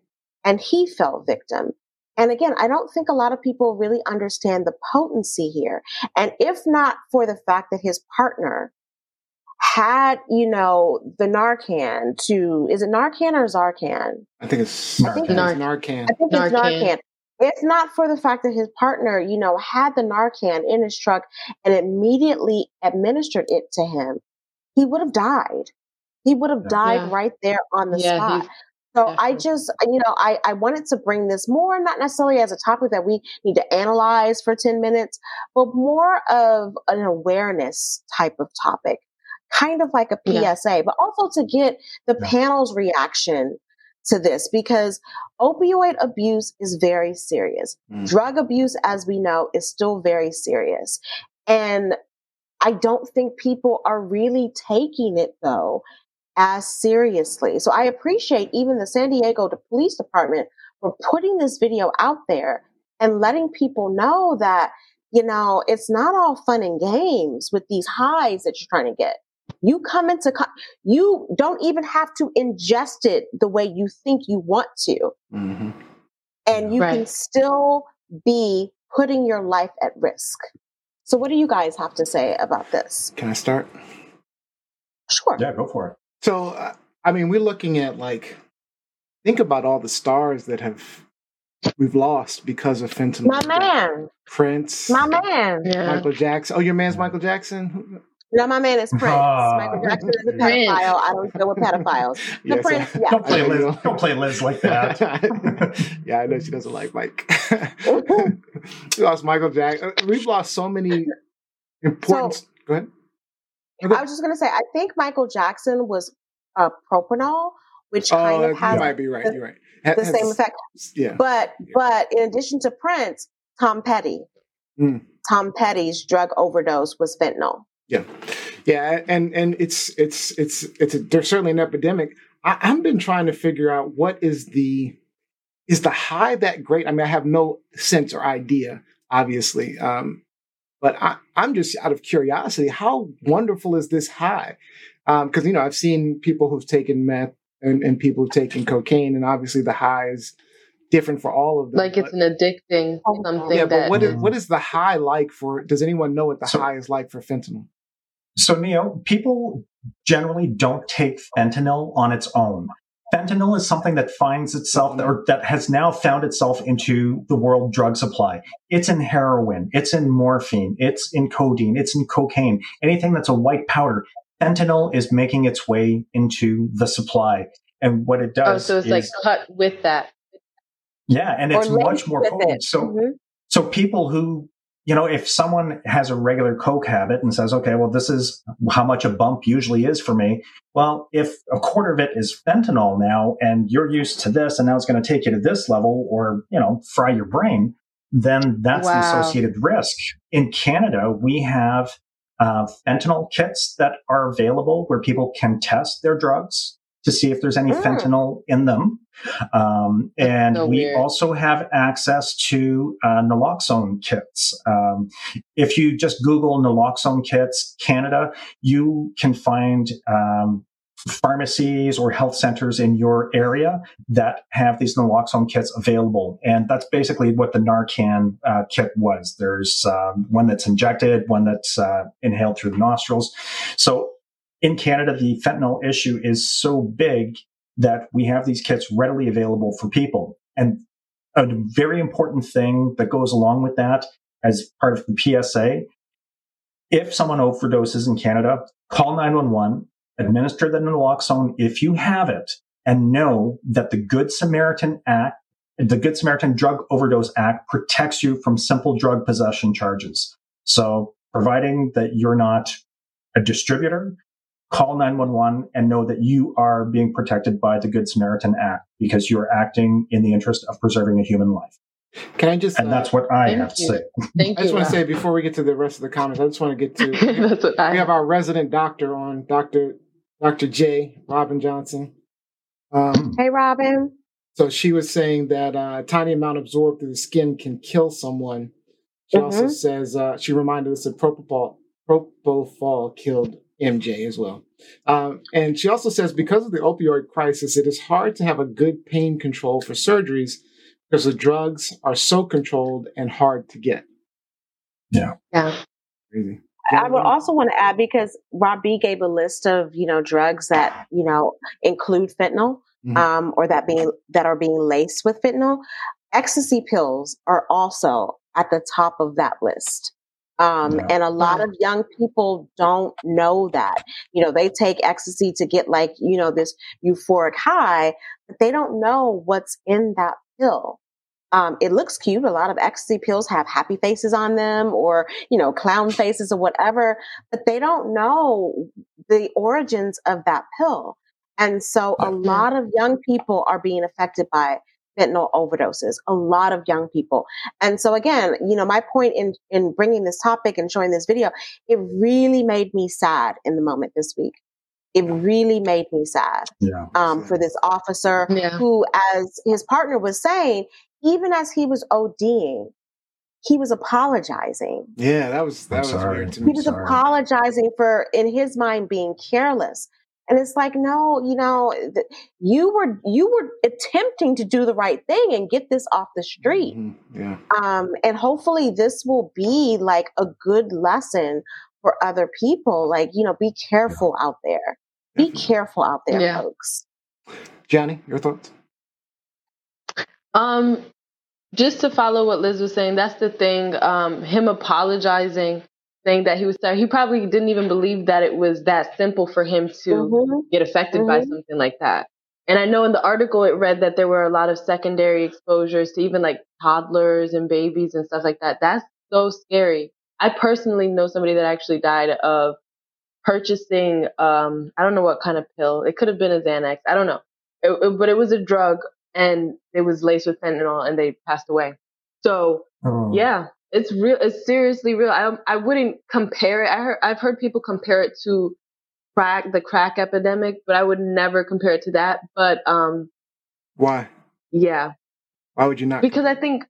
And he fell victim. And again, I don't think a lot of people really understand the potency here. And if not for the fact that his partner had, you know, the Narcan to, is it Narcan or Zarcan? I think it's, I think it's Narcan. I think it's Narcan. Narcan. If not for the fact that his partner, you know, had the Narcan in his truck and immediately administered it to him, he would have died. He would have died Yeah. right there on the Yeah, spot. So I just, you know, I, I wanted to bring this more, not necessarily as a topic that we need to analyze for 10 minutes, but more of an awareness type of topic, kind of like a Yeah. PSA, but also to get the Yeah. panel's reaction to this because opioid abuse is very serious. Mm. Drug abuse, as we know, is still very serious. And I don't think people are really taking it though as seriously. So I appreciate even the San Diego Police Department for putting this video out there and letting people know that, you know, it's not all fun and games with these highs that you're trying to get. You come into, co- you don't even have to ingest it the way you think you want to hmm and you can still be putting your life at risk. So, what do you guys have to say about this? Can I start? Sure. Yeah, go for it. So, uh, I mean, we're looking at like, think about all the stars that have we've lost because of fentanyl. My man. Prince. My man. Yeah. Michael Jackson. Oh, your man's Michael Jackson. No, my man is Prince. Ah. Michael Jackson is a Prince. pedophile. I don't deal with pedophiles. The Yes, Prince, I- yeah. Don't play I know you Liz. don't. Don't play Liz like that. yeah, I know she doesn't like Mike. we lost Michael Jackson. We've lost so many important. So- Go ahead. I was just going to say, I think Michael Jackson was uh, propanol, which Oh, kind of you has might be right. the- You're right. Ha- the has- same effect. Yeah. But but in addition to Prince, Tom Petty, Mm. Tom Petty's drug overdose was fentanyl. Yeah, yeah, and and it's it's it's it's a, there's certainly an epidemic. I, I've been trying to figure out what is the is the high that great. I mean, I have no sense or idea, obviously, um, but I, I'm just out of curiosity. How wonderful is this high? Um, because you know, I've seen people who've taken meth and, and people who've taken cocaine, and obviously the high is different for all of them. Like it's an addicting something yeah, but that what is what mm. is the high like for? Does anyone know what the So- high is like for fentanyl? So, Neo, people generally don't take fentanyl on its own. Fentanyl is something that finds itself, or that has now found itself into the world drug supply. It's in heroin, it's in morphine, it's in codeine, it's in cocaine, anything that's a white powder. Fentanyl is making its way into the supply. And what it oh, does so it's is, like cut with that. yeah, and it's much more potent. it. So, Mhm. so people who, you know, if someone has a regular Coke habit and says, okay, well, this is how much a bump usually is for me. Well, if a quarter of it is fentanyl now and you're used to this and now it's going to take you to this level or, you know, fry your brain, then that's the associated risk. In Canada, we have uh, fentanyl kits that are available where people can test their drugs to see if there's any Mm. fentanyl in them. Um, and so we also have access to uh, naloxone kits. Um, if you just Google naloxone kits Canada, you can find um, pharmacies or health centers in your area that have these naloxone kits available. And that's basically what the Narcan uh, kit was. There's um, one that's injected, one that's uh, inhaled through the nostrils. So in Canada, the fentanyl issue is so big that we have these kits readily available for people. And a very important thing that goes along with that as part of the PSA, if someone overdoses in Canada, call 911, administer the naloxone if you have it, and know that the Good Samaritan Act, the Good Samaritan Drug Overdose Act protects you from simple drug possession charges. So providing that you're not a distributor, call 911 and know that you are being protected by the Good Samaritan Act because you're acting in the interest of preserving a human life. Can I just? And uh, that's what I Thank have to say. Thank I you. just want to say before we get to the rest of the comments, I just want to get to That's what I we have our resident doctor on, Doctor Doctor J. Robin Johnson. Um, Hey, Robin. so she was saying that uh, a tiny amount absorbed through the skin can kill someone. She also Mhm. says uh, she reminded us that propofol, propofol killed MJ as well. Um, and she also says because of the opioid crisis, it is hard to have a good pain control for surgeries because the drugs are so controlled and hard to get. Yeah. Crazy. I would also want to add because Rob B gave a list of you know drugs that you know include fentanyl Mhm. um, or that being that are being laced with fentanyl. Ecstasy pills are also at the top of that list. Um, Yeah. And a lot of young people don't know that. You know, they take ecstasy to get like, you know, this euphoric high, but they don't know what's in that pill. Um, it looks cute. A lot of ecstasy pills have happy faces on them or, you know, clown faces or whatever, but they don't know the origins of that pill. And so a lot of young people are being affected by fentanyl overdoses, a lot of young people. And so again, you know, my point in, in bringing this topic and showing this video, it really made me sad in the moment this week. It really made me sad Yeah. um, for this officer Yeah. who, as his partner was saying, even as he was ODing, he was apologizing. Yeah, that was that I'm was sorry. weird to He was Sorry. apologizing for, in his mind, being careless. And it's like, no, you know, th- you were you were attempting to do the right thing and get this off the street. Mm-hmm. Yeah. Um, and hopefully this will be like a good lesson for other people. Like, you know, be careful out there. Be Definitely. careful out there, Yeah. folks. Johnny, your thoughts? Um, just to follow what Liz was saying, that's the thing. Um, him apologizing, saying that he was sorry. He probably didn't even believe that it was that simple for him to Mhm. get affected by Mhm. something like that. And I know in the article it read that there were a lot of secondary exposures to even like toddlers and babies and stuff like that. That's so scary. I personally know somebody that actually died of purchasing um I don't know what kind of pill. It could have been a Xanax. I don't know. It, it- but it was a drug and it was laced with fentanyl and they passed away. So Oh. yeah, it's real. It's seriously real. I I wouldn't compare it. I heard I've heard people compare it to crack, the crack epidemic, but I would never compare it to that. But um, Why? yeah, Why would you not? because I think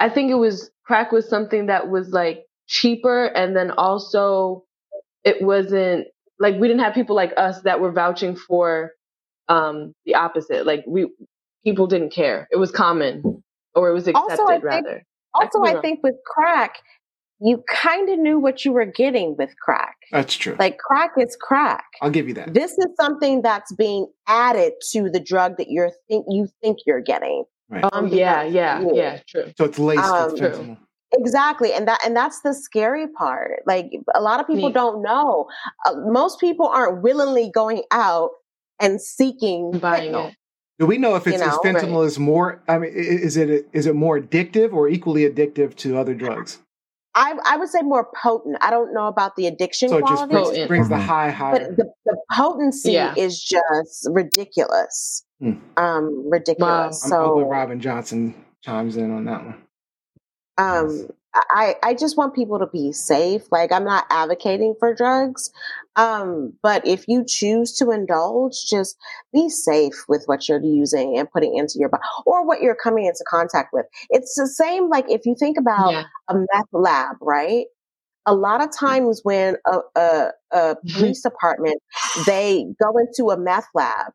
I think it was crack was something that was like cheaper, and then also it wasn't like we didn't have people like us that were vouching for um the opposite. Like we people didn't care. It was common or it was Also, I accepted think- rather. Also, could I think with crack, you kind of knew what you were getting with crack. That's true. Like crack is crack. I'll give you that. This is something that's being added to the drug that you're think you think you're getting. Right. Um, yeah, yeah, Yeah. yeah, true. so it's laced Um, with True. fentanyl. Exactly, and that and that's the scary part. Like a lot of people Yeah. don't know. Uh, most people aren't willingly going out and seeking Buying fentanyl. it. Do we know if You it's know, if fentanyl is more? I mean, is it is it more addictive or equally addictive to other drugs? I I would say more potent. I don't know about the addiction So it just brings, Potent. brings the high higher. but the, the potency Yeah. is just ridiculous. Hmm. Um, ridiculous. I'm hoping So Robin Johnson chimes in on that one. um I, I just want people to be safe. Like I'm not advocating for drugs. Um, but if you choose to indulge, just be safe with what you're using and putting into your body or what you're coming into contact with. It's the same like if you think about Yeah. a meth lab, right? A lot of mm. times when a, a, a mm-hmm. police department they go into a meth lab,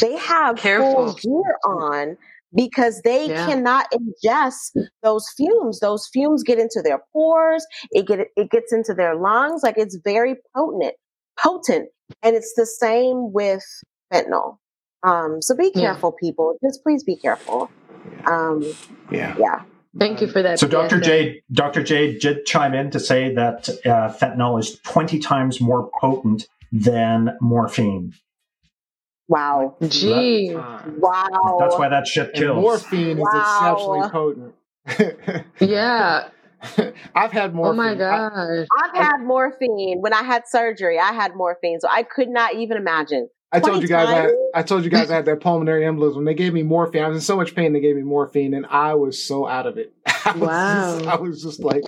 they have Careful. full gear mm. on because they Yeah. cannot ingest those fumes. Those fumes get into their pores. It get it gets into their lungs. Like it's very potent, potent, and it's the same with fentanyl. Um, so be Yeah. careful, people. Just please be careful. Um, Yeah. yeah. Thank you for that. So Dr. PSA. J, Dr. J did chime in to say that uh, fentanyl is 20 times more potent than morphine. Wow. Gee. Wow. That's why that shit And kills. morphine is exceptionally potent. Yeah. I've had oh morphine. Oh morphine. my gosh. I've had morphine when I had surgery. I had morphine, so I could not even imagine. I, told you guys I, had. I told you guys I had that pulmonary embolism. They gave me morphine. I was in so much pain. They gave me morphine, and I was so out of it. I was Wow. just, I was just like,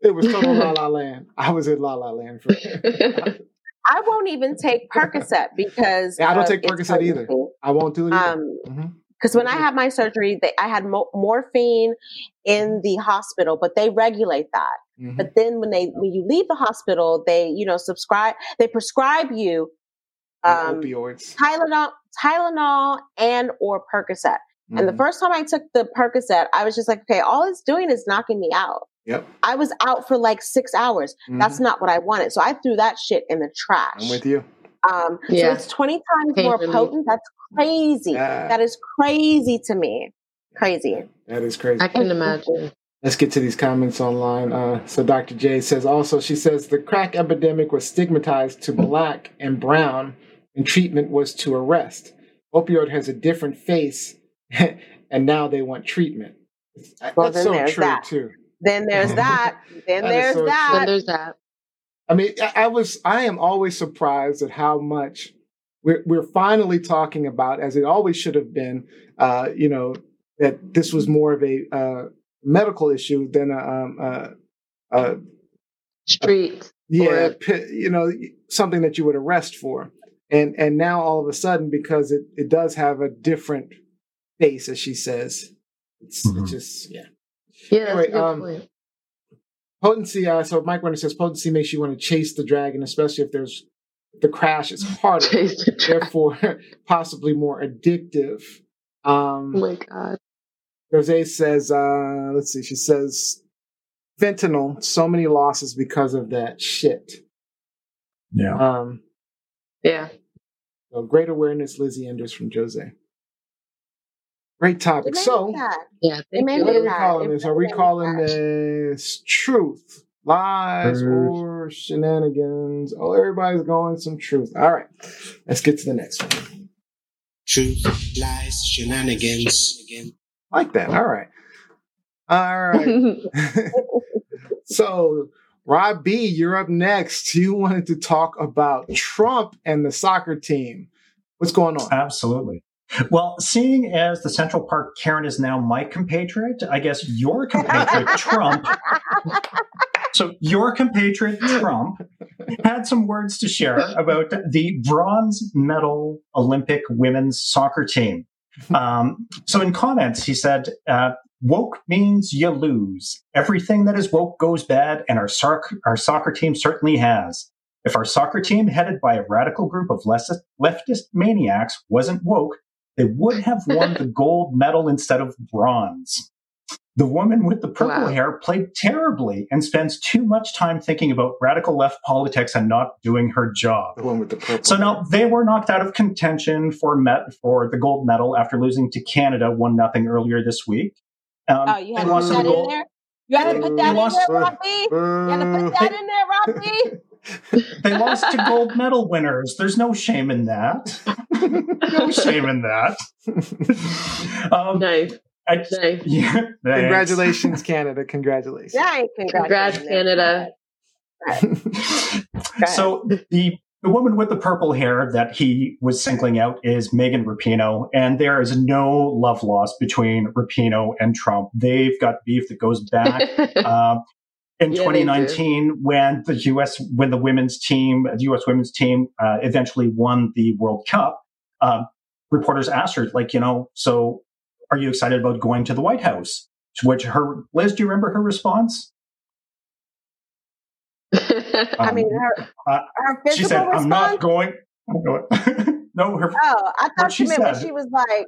it was total la la land. I was in la la land for. I won't even take Percocet because Yeah, I don't take Percocet either. I won't do it. Either. Um, Mhm. because when I had my surgery, they, I had mo- morphine in the hospital, but they regulate that. Mhm. But then when they when you leave the hospital, they you know subscribe they prescribe you um, opioids. Tylenol, Tylenol, and or Percocet. And the Mhm. first time I took the Percocet, I was just like, okay, all it's doing is knocking me out. Yep. I was out for like six hours. That's Mhm. not what I wanted. So I threw that shit in the trash. I'm with you. Um, Yeah. So it's 20 times Pain more potent. That's crazy. Yeah. That is crazy to me. Crazy. That is crazy. I can imagine. Let's get to these comments online. Uh, so Dr. J says also, she says the crack epidemic was stigmatized to black and brown, and treatment was to arrest. Opioid has a different face, and now they want treatment. Well, That's then so true that. too. Then there's that. Then That is there's so that. Then there's that. I mean, I, I was, I am always surprised at how much we're, we're finally talking about, as it always should have been, uh, you know, that this was more of a uh, medical issue than a, um, uh, uh, Street. yeah, Or- you know, something that you would arrest for. And and now all of a sudden, because it, it does have a different face, as she says, it's, Mhm. it's just yeah. Yeah, that's Anyway, a good um, point. Potency. Uh, so Mike Werner says potency makes you want to chase the dragon, especially if there's the crash is harder, Chase the track. therefore possibly more addictive. Um, Oh my god. Jose says, uh, let's see, she says, fentanyl, so many losses because of that shit. Yeah. Um, Yeah. so great awareness, Lizzie Enders from Jose. Great topic. So, that. Yeah. They Thank made what are we calling this? Are we calling this truth, lies, or shenanigans? Oh, everybody's going some truth. All right, let's get to the next one. Truth, lies, shenanigans. Like that. All right. All right. so, Rob B, you're up next. You wanted to talk about Trump and the soccer team. What's going on? Absolutely. Well, seeing as the Central Park Karen is now my compatriot, I guess your compatriot Trump. So your compatriot Trump had some words to share about the bronze medal Olympic women's soccer team. Um, so in comments, he said, uh, "Woke means you lose. Everything that is woke goes bad, and our soc- our soccer team certainly has." If our soccer team, headed by a radical group of leftist, leftist maniacs, wasn't woke, they would have won the gold medal instead of bronze. The woman with the purple Wow. hair played terribly and spends too much time thinking about radical left politics and not doing her job. The one with the purple. So now they were knocked out of contention for met for the gold medal after losing to Canada one nothing earlier this week. Um, Oh, you had to put that in there? You had to put that in there, Robbie? You had to put that in there, Robbie? They lost to gold medal winners. There's no shame in that. no shame in that. um, nice. I, Nice. yeah. Congratulations, Canada. Congratulations. Yeah, Congrats, Canada. So the the woman with the purple hair that he was singling out is Megan Rapinoe, and there is no love lost between Rapinoe and Trump. They've got beef that goes back. um, in Yeah, 2019, when the U.S. when the women's team, the U.S. women's team, uh, eventually won the World Cup, um, reporters asked her, like, you know, so are you excited about going to the White House? To which her Liz, do you remember her response? I mean, her, uh, her she said, response. "I'm not going." No, her. Oh, I thought she meant when she was like,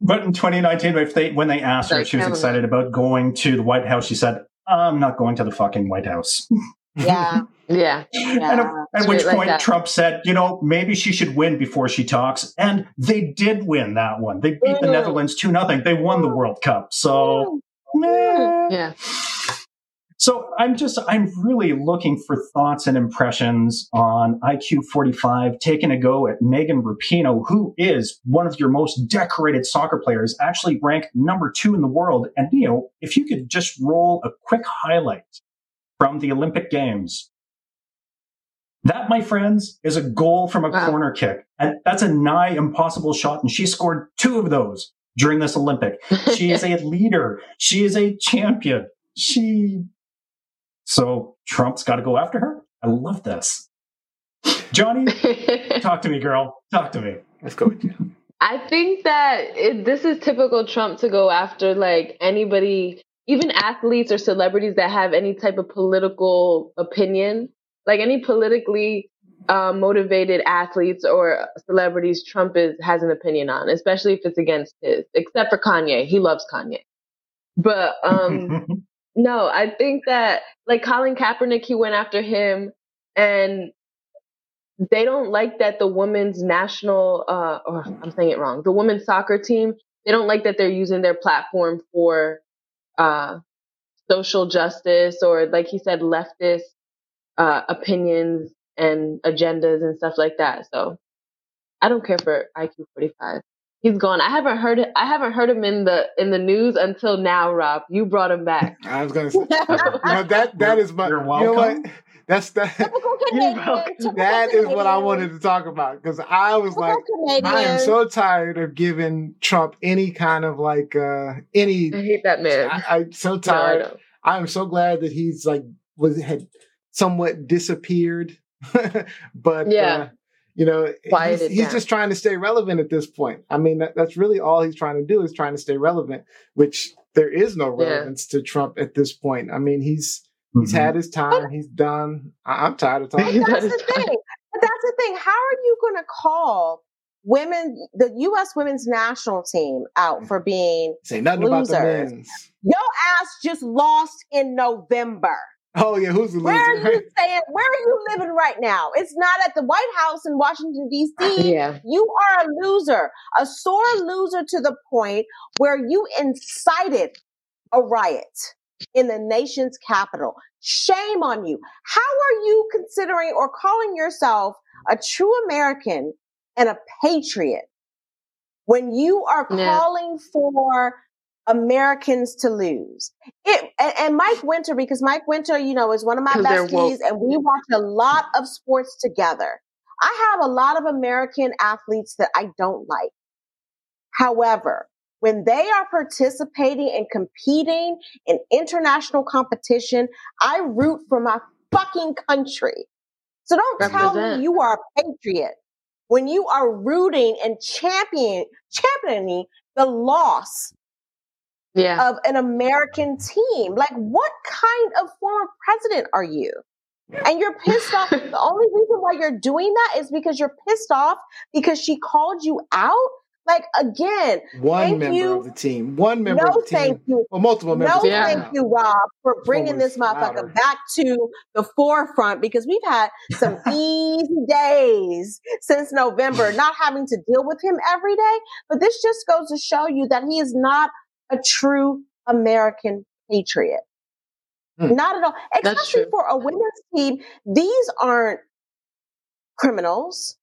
but in 2019, if they when they asked her if she was excited about going to the White House, she said, "I'm not going to the fucking White House." yeah, yeah. And yeah. at, which like point. Trump said, you know, maybe she should win before she talks. And they did win that one. They beat the Mm. Netherlands 2 nothing. They won the World Cup. So, meh. Yeah. So I'm just, I'm really looking for thoughts and impressions on IQ 45, taking a go at Megan Rapinoe, who is one of your most decorated soccer players, actually ranked number two in the world. And, you know, if you could just roll a quick highlight from the Olympic Games. That, my friends, is a goal from a Wow. corner kick. And that's a nigh impossible shot. And she scored two of those during this Olympic. She is a leader. She is a champion. She. So Trump's got to go after her. I love this. Johnny, talk to me, girl. Talk to me. Let's go with you. I think that it, this is typical Trump to go after like anybody, even athletes or celebrities that have any type of political opinion, like any politically uh, motivated athletes or celebrities. Trump is has an opinion on, especially if it's against his. Except for Kanye, he loves Kanye. But um, no, I think that like Colin Kaepernick, he went after him, and they don't like that the women's national, uh, or I'm saying it wrong, the women's soccer team. They don't like that they're using their platform for uh, social justice or, like he said, leftist uh, opinions and agendas and stuff like that. So I don't care for IQ 45. He's gone. I haven't heard. I haven't heard him in the in the news until now. Rob, you brought him back. I was gonna say, you know, that that is my. You're You know what? welcome. That's that. You Canadian. know, that is what I wanted to talk about because I was typical like, I am so tired of giving Trump any kind of like uh any. I hate that man. I, I'm so No, I tired. I'm so glad that he's like was had somewhat disappeared, but Yeah. uh, you know he's, he's just trying to stay relevant at this point. I mean that, that's really all he's trying to do is trying to stay relevant, which there is no Yeah. relevance to Trump at this point. I mean he's He's mm-hmm. had his time. He's done. I- I'm tired of But talking. that's the thing. But that's the thing. How are you going to call women, the U.S. women's national team, out for being Say nothing about the Losers. men's. your ass just lost in November? Oh yeah, who's the loser? Where are you staying? Where are you living right now? It's not at the White House in Washington D.C. Yeah. You are a loser, a sore loser to the point where you incited a riot in the nation's capital. Shame on you. How are you considering or calling yourself a true American and a patriot when you are Yeah. calling for Americans to lose? It and, and Mike Winter, because Mike Winter, you know, is one of my besties, and we watch a lot of sports together. I have a lot of American athletes that I don't like. However, when they are participating and competing in international competition, I root for my fucking country. So don't tell me you are a patriot when you are rooting and champion, championing the loss Yeah. of an American team. Like, what kind of former president are you? And you're pissed off. The only reason why you're doing that is because you're pissed off because she called you out. Like, again, One Thank member you. of the team. One member no of the team. thank you. Well, multiple members. No, of the team. thank you, Rob, for bringing this motherfucker louder. back to the forefront because we've had some easy days since November, not having to deal with him every day. But this just goes to show you that he is not a true American patriot. Hmm. Not at all. Especially for a women's team. These aren't criminals.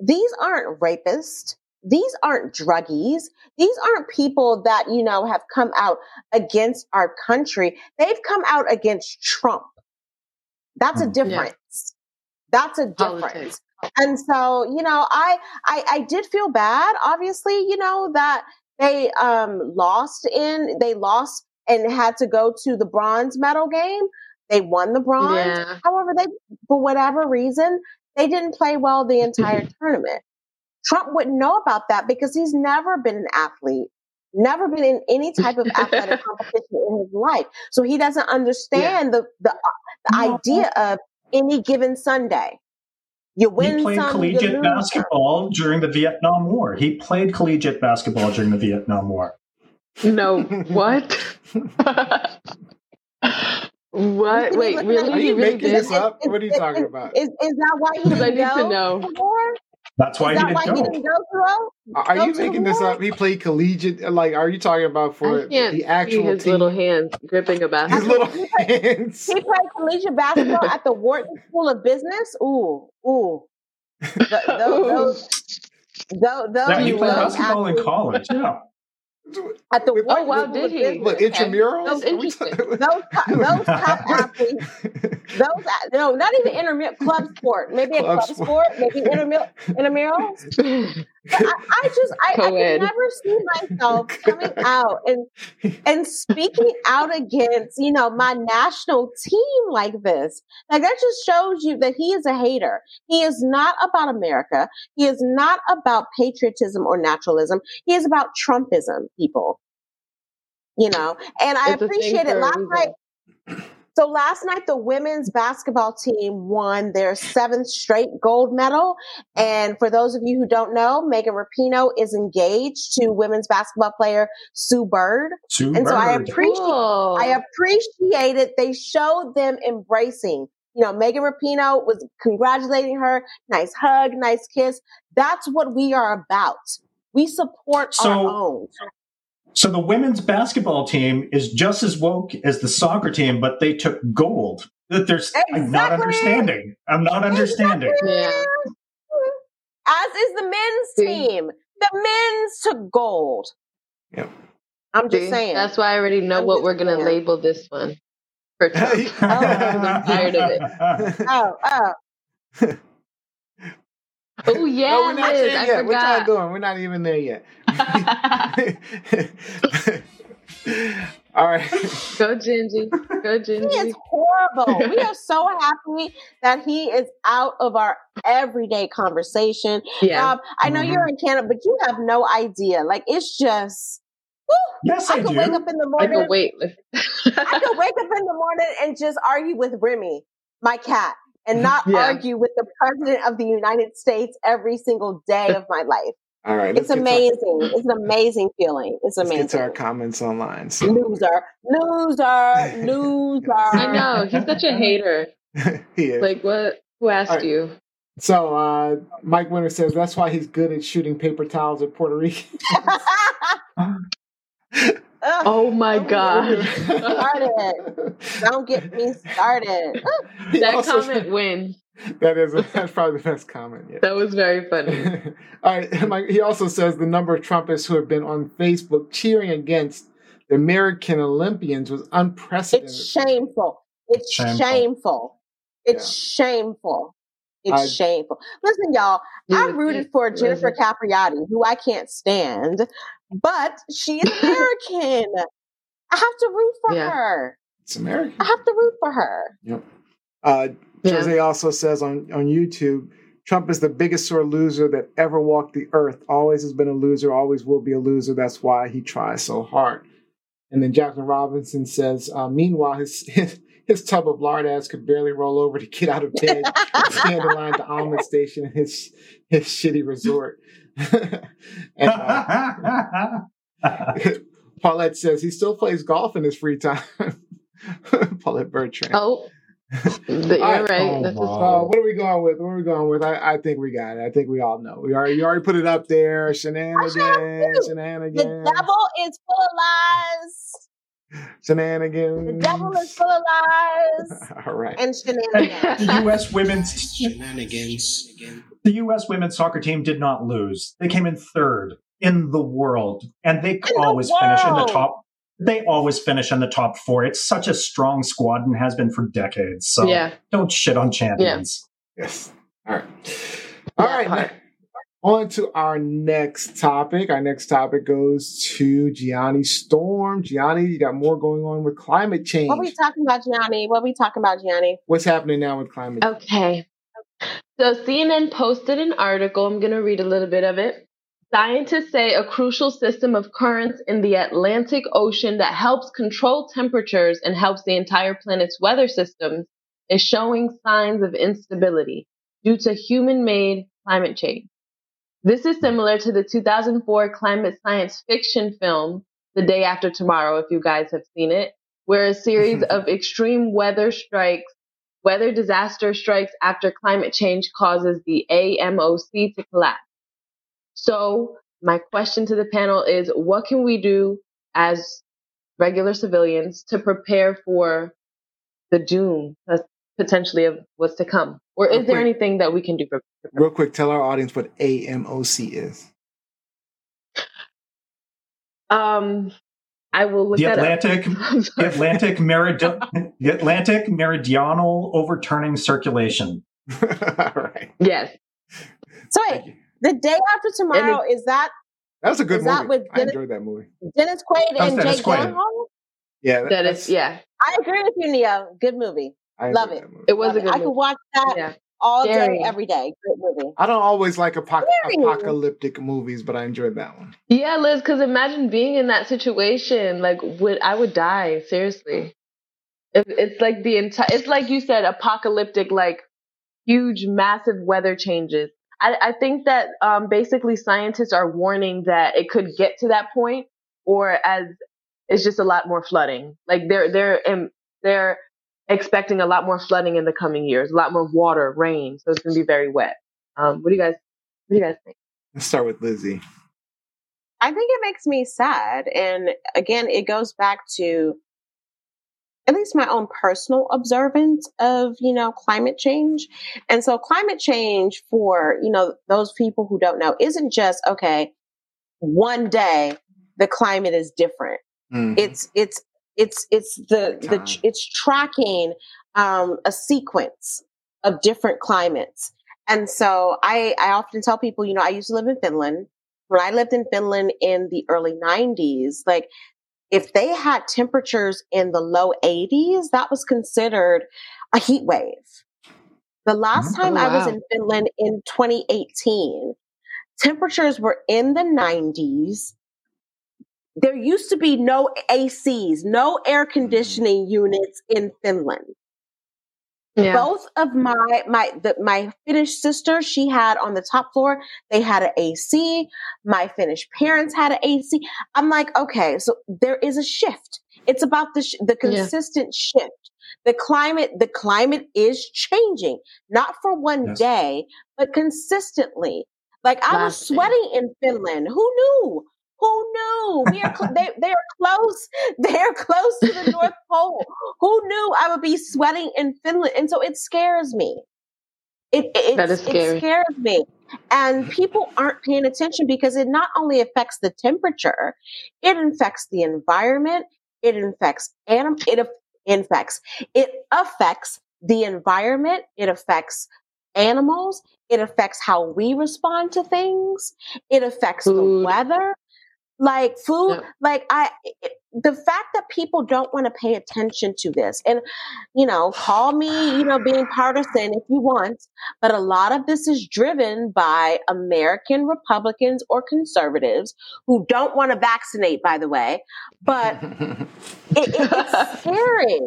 These aren't rapists. These aren't druggies. These aren't people that, you know, have come out against our country. They've come out against Trump. That's a Hmm. Yeah. difference. That's a Politics. difference. And so, you know, I, I, I did feel bad, obviously, you know, that they, um, lost in, they lost and had to go to the bronze medal game. They won the bronze. Yeah. However, they, for whatever reason, they didn't play well the entire tournament. Trump wouldn't know about that because he's never been an athlete, never been in any type of athletic competition in his life. So he doesn't understand the, the, uh, the No. idea of any given Sunday. You win he played some, you collegiate lose basketball during the Vietnam War. He played collegiate basketball during the Vietnam War. No. What? what? Wait, really? Are you really making did? this up? What are you talking about? Is, is that why he Because I need to know. the war? That's why Is he that why didn't he go. didn't go to Are are Go you to making this up? He played collegiate. Like, are you talking about for I can't the see actual his team? little hands gripping a His basketball. little hands. He played collegiate basketball at the Wharton School of Business. Ooh, ooh. Th- th- those, those, those, Yeah, he you played will. basketball in college. Yeah. at the With- Wharton wow, did he? Business, What okay? intramurals? That's Are we interesting. Those top, those top athletes, those uh, no, not even intramural club sport. Maybe a Club club sport. sport, maybe intramural intramurals. But I, I just I, I Co-ed. can never see myself coming out and and speaking out against you know my national team like this. Like that just shows you that he is a hater. He is not about America. He is not about patriotism or naturalism. He is about Trumpism, people. You know, and I It's a appreciate it. Last night, so last night the women's basketball team won their seventh straight gold medal. And for those of you who don't know, Megan Rapinoe is engaged to women's basketball player Sue Bird. Sue And so I appreciate Cool. I appreciate it. They showed them embracing. You know, Megan Rapinoe was congratulating her. Nice hug, nice kiss. That's what we are about. We support So- our own. So the women's basketball team is just as woke as the soccer team, but they took gold. That there's I'm not understanding. I'm not understanding. Yeah. As is the men's team. The men's took gold. Yeah. I'm just See? saying. That's why I already know I'm what we're gonna saying. label this one for Trump. Oh. I'm tired of it. oh, oh. Oh yeah, oh, no, we're not Liz, there I yet. We're not forgot. doing. We're not even there yet. All right. Go Gingy. Go Gingy. He is horrible. we are so happy that he is out of our everyday conversation. Yeah. Rob, I know you're mm-hmm. in Canada, but you have no idea. Like it's just Yes, I, I could do. wake up in the morning. I morning. can wait. I could wake up in the morning and just argue with Remy, my cat, and not Yeah. argue with the president of the United States every single day of my life. All right. It's let's to- amazing. It's an amazing feeling. It's Let's get to our comments online. So. Loser, loser, loser. I know he's such a hater. he is. Like what? Who asked All right. you? so uh, Mike Winter says that's why he's good at shooting paper towels at Puerto Rico. Oh my god, started. Don't get me started. That also- comment wins. That is that's probably the best comment yet. That was very funny. All right. Mike, he also says the number of Trumpists who have been on Facebook cheering against the American Olympians was unprecedented. It's shameful. It's Shameful. shameful. It's shameful. It's I- shameful. Listen, y'all, I rooted for Jennifer Capriati, who I can't stand, but she is American. I have to root for Yeah. her. It's American. I have to root for her. Yep. Uh, Yeah. Jose also says on, on YouTube, Trump is the biggest sore loser that ever walked the earth. Always has been a loser, always will be a loser. That's why he tries so hard. And then Jacqueline Robinson says, uh, meanwhile, his, his his tub of lard ass could barely roll over to get out of bed and stand in line at the almond station in his his shitty resort. and uh, Paulette says he still plays golf in his free time. Paulette Bertrand. Oh, you're All right. right. Oh, That's wow. Uh, what are we going with? What are we going with? I, I think we got it. I think we all know. We already you already put it up there. Shenanigans, Shenanigans. The devil is full of lies. shenanigans. The devil is full of lies all right. and shenanigans. the U.S. women's Shenanigans. the U.S. women's soccer team did not lose. They came in third in the world, and they the always finish in the top. They always finish in the top four. It's such a strong squad and has been for decades. So Yeah. don't shit on champions. Yes. All right. All Yeah, right. part. On to our next topic. Our next topic goes to Gianni Storm. Gianni, you got more going on with climate change. What are we talking about, Gianni? What are we talking about, Gianni? What's happening now with climate change? Okay. So CNN posted an article. I'm going to read a little bit of it. Scientists say a crucial system of currents in the Atlantic Ocean that helps control temperatures and helps the entire planet's weather systems is showing signs of instability due to human made climate change. This is similar to the 2004 climate science fiction film, The Day After Tomorrow, if you guys have seen it, where a series of extreme weather strikes weather disaster strikes after climate change causes the AMOC to collapse. So, my question to the panel is what can we do as regular civilians to prepare for the doom potentially of what's to come? Or is there Okay. anything that we can do for Real quick, tell our audience what AMOC is. um I will look The that Atlantic, up. The. Atlantic, Meridi- the Atlantic Meridional Overturning Circulation. All right. Yes. So Thank wait, you. The day after tomorrow is that That was a good Is that movie. with I enjoyed that movie. Dennis Quaid That and Dennis Jake Quaid. Gyllenhaal? Yeah, That that's- yeah. I agree with you, Nia. Good movie. I love it. movie. It was Love a it. good I could watch that Yeah. all Very. day, every day. Good movie. I don't always like apoc- apocalyptic movies, but I enjoyed that one. Yeah, Liz, because imagine being in that situation. Like, would I would die seriously? If it's like the entire, it's like you said, apocalyptic, like huge, massive weather changes. I, I think that um, basically scientists are warning that it could get to that point, or as it's just a lot more flooding. Like they're they're um, they're expecting a lot more flooding in the coming years, a lot more water, rain. So it's going to be very wet. Um, what do you guys? What do you guys think? Let's start with Lizzie. I think it makes me sad. And again, it goes back to at least my own personal observance of, you know, climate change. And so climate change for, you know, those people who don't know isn't just, okay, one day the climate is different. Mhm. It's, it's, it's, it's the, the, it's tracking, um, a sequence of different climates. And so I, I often tell people, you know, I used to live in Finland. When I lived in Finland in the early 90s, like if they had temperatures in the low 80s, that was considered a heat wave. The last Mhm. time Oh, I was in Finland in 2018, temperatures were in the 90s. there used to be no ACs, no air conditioning units in Finland. Yeah. Both of my my the, my Finnish sister, she had on the top floor, they had an AC. My Finnish parents had an AC. I'm like, okay, so there is a shift. It's about the sh- the Yeah. consistent shift. The climate the climate is changing, not for one Yes. day, but consistently. Like I was Lasting. sweating in Finland. Who knew? Who knew? We are cl- they they are close. They are close to the North Pole. Who knew I would be sweating in Finland? And so it scares me. It it, That is it scares me. And people aren't paying attention because it not only affects the temperature, it infects the environment. It infects anim. It infects. It affects the environment. It affects animals. It affects how we respond to things. It affects the weather like food like i it, the fact that people don't want to pay attention to this and you know call me you know being partisan if you want but a lot of this is driven by american republicans or conservatives who don't want to vaccinate by the way but it, it, it's scary.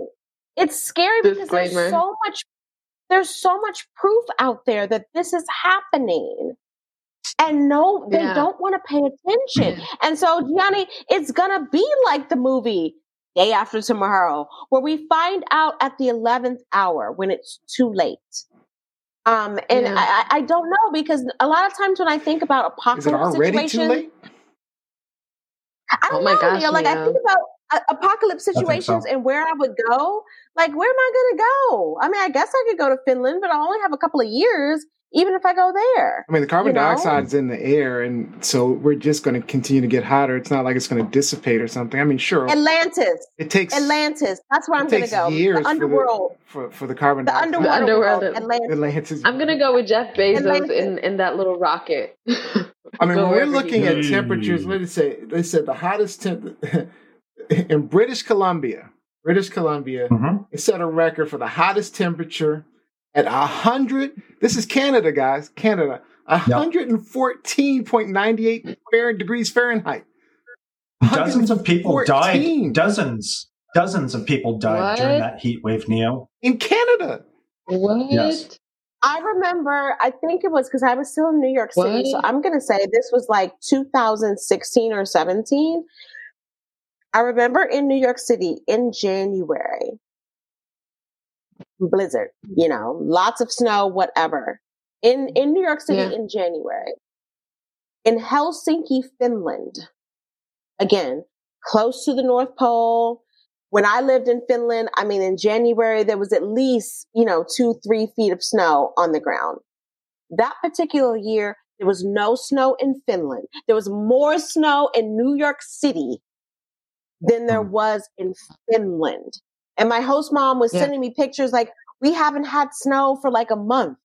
It's scary because there's so much there's so much proof out there that this is happening and no they Yeah. don't want to pay attention and so gianni it's gonna be like the movie day after tomorrow where we find out at the 11th hour when it's too late um and Yeah. I, I don't know because a lot of times when i think about Is it apocalypse too situations late? I don't Oh my know, gosh, Leo. Like I think about uh, apocalypse think so. situations and where I would go. Like, where am I going to go? I mean, I guess I could go to Finland, but I only have a couple of years, even if I go there. I mean, the carbon You know? dioxide is in the air, and so we're just going to continue to get hotter. It's not like it's going to dissipate or something. I mean, sure, Atlantis, it takes Atlantis. That's where I'm going to go. years The underworld, for the, for, for the carbon the dioxide. underwater underworld. Atlantis. Atlantis. I'm gonna go with Jeff Bezos Atlantis. in, in that little rocket. I mean, when we're looking at temperatures, what did it say? They said the hottest temp in British Columbia. British Columbia, Mhm. it set a record for the hottest temperature at a hundred. This is Canada, guys. Canada, a hundred and fourteen point ninety eight degrees Fahrenheit. Dozens of people died. Dozens, dozens of people died during that heat wave, Neo. in Canada. what? Yes. I remember, I think it was because I was still in New York City. So I'm going to say this was like 2016 or 17. I remember in New York City in January, blizzard, you know, lots of snow, whatever. In, mm. in New York City Yeah. in January. In Helsinki, Finland, again, close to the North Pole. When I lived in Finland, I mean, in January, there was at least, you know, two, three feet of snow on the ground. That particular year, there was no snow in Finland. There was more snow in New York City than there Hmm. was in Finland. And my host mom was Yeah. sending me pictures like, we haven't had snow for like a month.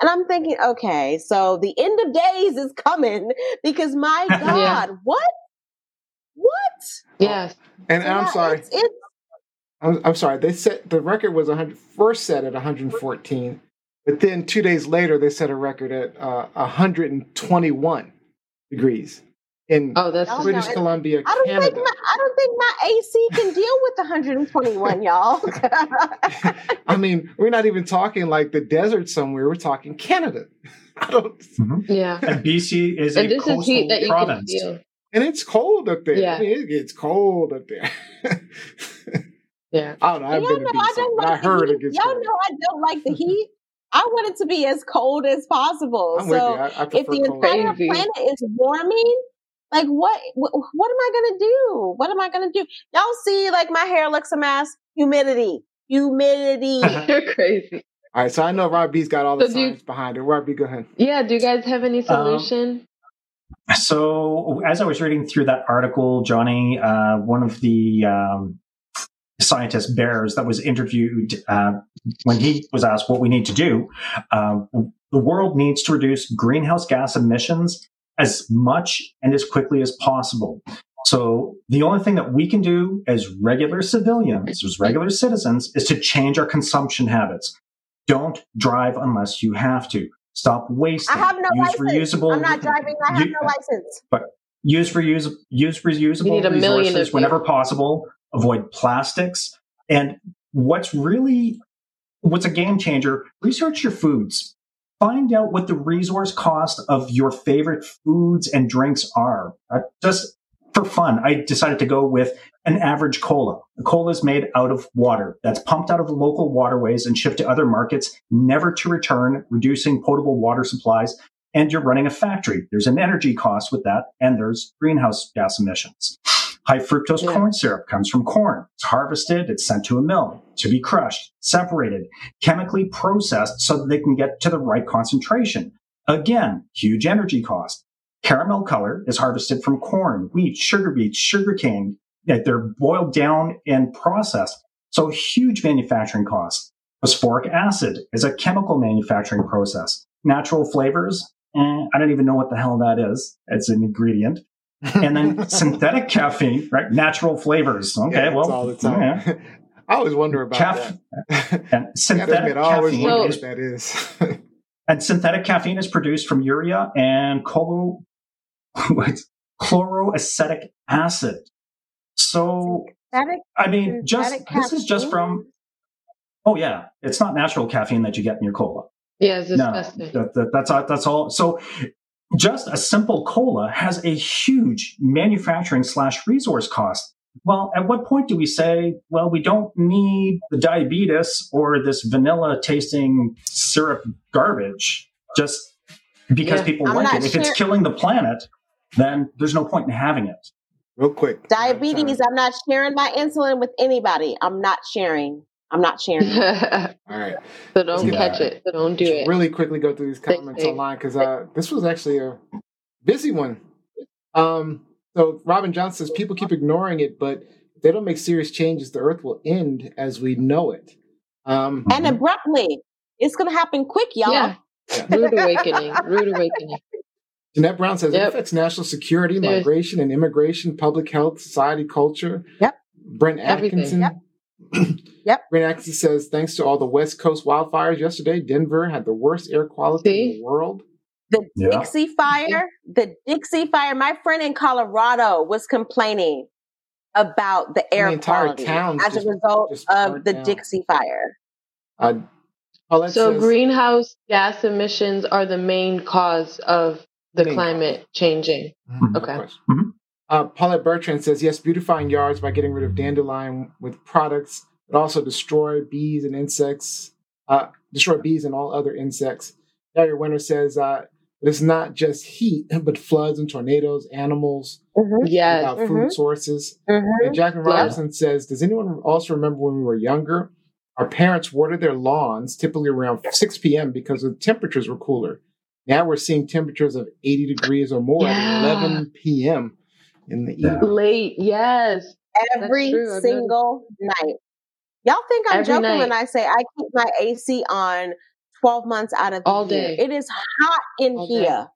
And I'm thinking, okay, so the end of days is coming because my Yeah. God, what? What? Yes. And So I'm sorry. It's, it's I'm, I'm sorry. They set the record was 100 first set at 114, but then two days later they set a record at uh, 121 degrees in Oh, that's British Columbia, I don't think Canada. my I don't think my AC can deal with 121, y'all. I mean, we're not even talking like the desert somewhere. We're talking Canada. I don't, mm-hmm. yeah. And BC is And a this coastal is heat that you province. can feel. and it's cold up there. Yeah. I mean, it gets cold up there. Yeah. I don't know. I've been to know I don't but I like the heard heat. it gets Y'all cold. know I don't like the heat. I want it to be as cold as possible. I'm with you. so I, I if the entire Crazy. planet is warming, like what, what what am I gonna do? What am I gonna do? Y'all see like my hair looks a mess. Humidity. Humidity. You're crazy. All right, so I know Rob B's got all the So do you- behind it. Rob B, go ahead. Yeah. Do you guys have any solution? So, as I was reading through that article, Johnny, uh, one of the um, scientist bears that was interviewed, uh, when he was asked what we need to do, uh, the world needs to reduce greenhouse gas emissions as much and as quickly as possible. So, the only thing that we can do as regular civilians, as regular citizens, is to change our consumption habits. Don't drive unless you have to. Stop wasting. I have no Use license. reusable. I'm not driving. I have you- no license. but use reuse use reusable need a resources of whenever possible. Avoid plastics. And what's really what's a game changer? Research your foods. Find out what the resource cost of your favorite foods and drinks are. Uh, just for fun, I decided to go with an average cola. A cola is made out of water that's pumped out of local waterways and shipped to other markets, never to return, reducing potable water supplies. And you're running a factory. There's an energy cost with that, and there's greenhouse gas emissions. High fructose Yeah. corn syrup comes from corn. It's harvested, it's sent to a mill to be crushed, separated, chemically processed so that they can get to the right concentration. Again, huge energy cost. Caramel color is harvested from corn, wheat, sugar beets, sugar cane. That they're boiled down and processed. So huge manufacturing costs. Phosphoric acid is a chemical manufacturing process. Natural flavors, eh, I don't even know what the hell that is. It's an ingredient. And then synthetic caffeine, right? Natural flavors. Okay, Yeah, well, all the time. yeah. I always wonder about Caff- that. and synthetic admit, I always caffeine wonder is what that is. and synthetic caffeine is produced from urea and chloro, what? chloroacetic acid. So, Synthetic- I mean, just synthetic this is just from. Oh yeah, it's not natural caffeine that you get in your cola. Yeah, it's No, that, that, that's that's all. So, just a simple cola has a huge manufacturing slash resource cost. Well, at what point do we say, well, we don't need the diabetes or this vanilla tasting syrup garbage just because Yeah. people I'm like not it? If it's killing the planet, then there's no point in having it. Real quick. Diabetes. I'm not sharing my insulin with anybody. I'm not sharing. I'm not sharing. All right. So don't Yeah. catch it. So don't do it. Really quickly go through these comments you. online because uh, this was actually a busy one. Um, so Robin Johnson says people keep ignoring it, but if they don't make serious changes, the Earth will end as we know it. Um, and abruptly, it's gonna happen quick, y'all. Yeah. Rude awakening. Rude awakening. Jeanette Brown says it Yep. affects national security, There's- migration and immigration, public health, society, culture. Yep. Brent Everything. Atkinson. Yep. Yep. Brent Atkinson says thanks to all the West Coast wildfires yesterday, Denver had the worst air quality in the world. The Yeah. Dixie Fire, the Dixie Fire. My friend in Colorado was complaining about the air entire quality as just- a result of the down. Dixie Fire. Uh, So says, greenhouse gas emissions are the main cause of the Main climate changing. Mhm, Okay. of course. Mhm. Uh, Paulette Bertrand says, yes, beautifying yards by getting rid of dandelion with products, but also destroy bees and insects, uh, destroy bees and all other insects. Gary Winter says, uh, it's not just heat, but floods and tornadoes, animals, Mhm, Yes. without Mhm. food sources. mhm. And Jacqueline Yeah. Robinson says, does anyone also remember when we were younger? Our parents watered their lawns typically around 6 p.m. because the temperatures were cooler. Now we're seeing temperatures of 80 degrees or more Yeah. at 11 p.m. in the evening. Late. Yes. Every single night. Y'all think I'm Every joking night. when I say I keep my AC on 12 months out of the All year. day. It is hot in All day. here.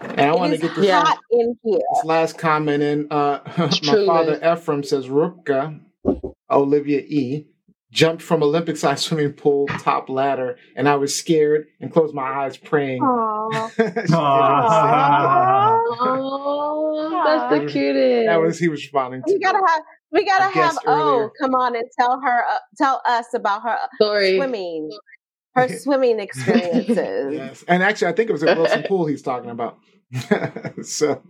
And I want to get this, Yeah. hot in here. this last comment in. Uh, my father Ephraim says Rupka, Olivia E, jumped from Olympic sized swimming pool top ladder, and I was scared and closed my eyes praying. Aw. She did. Aw. Oh, that's the cutest. that was he was responding to. We gotta have we gotta have guest O come on and tell her uh, tell us about her Story. swimming, her swimming experiences. Yes, and actually, I think it was at Wilson Pool he's talking about. so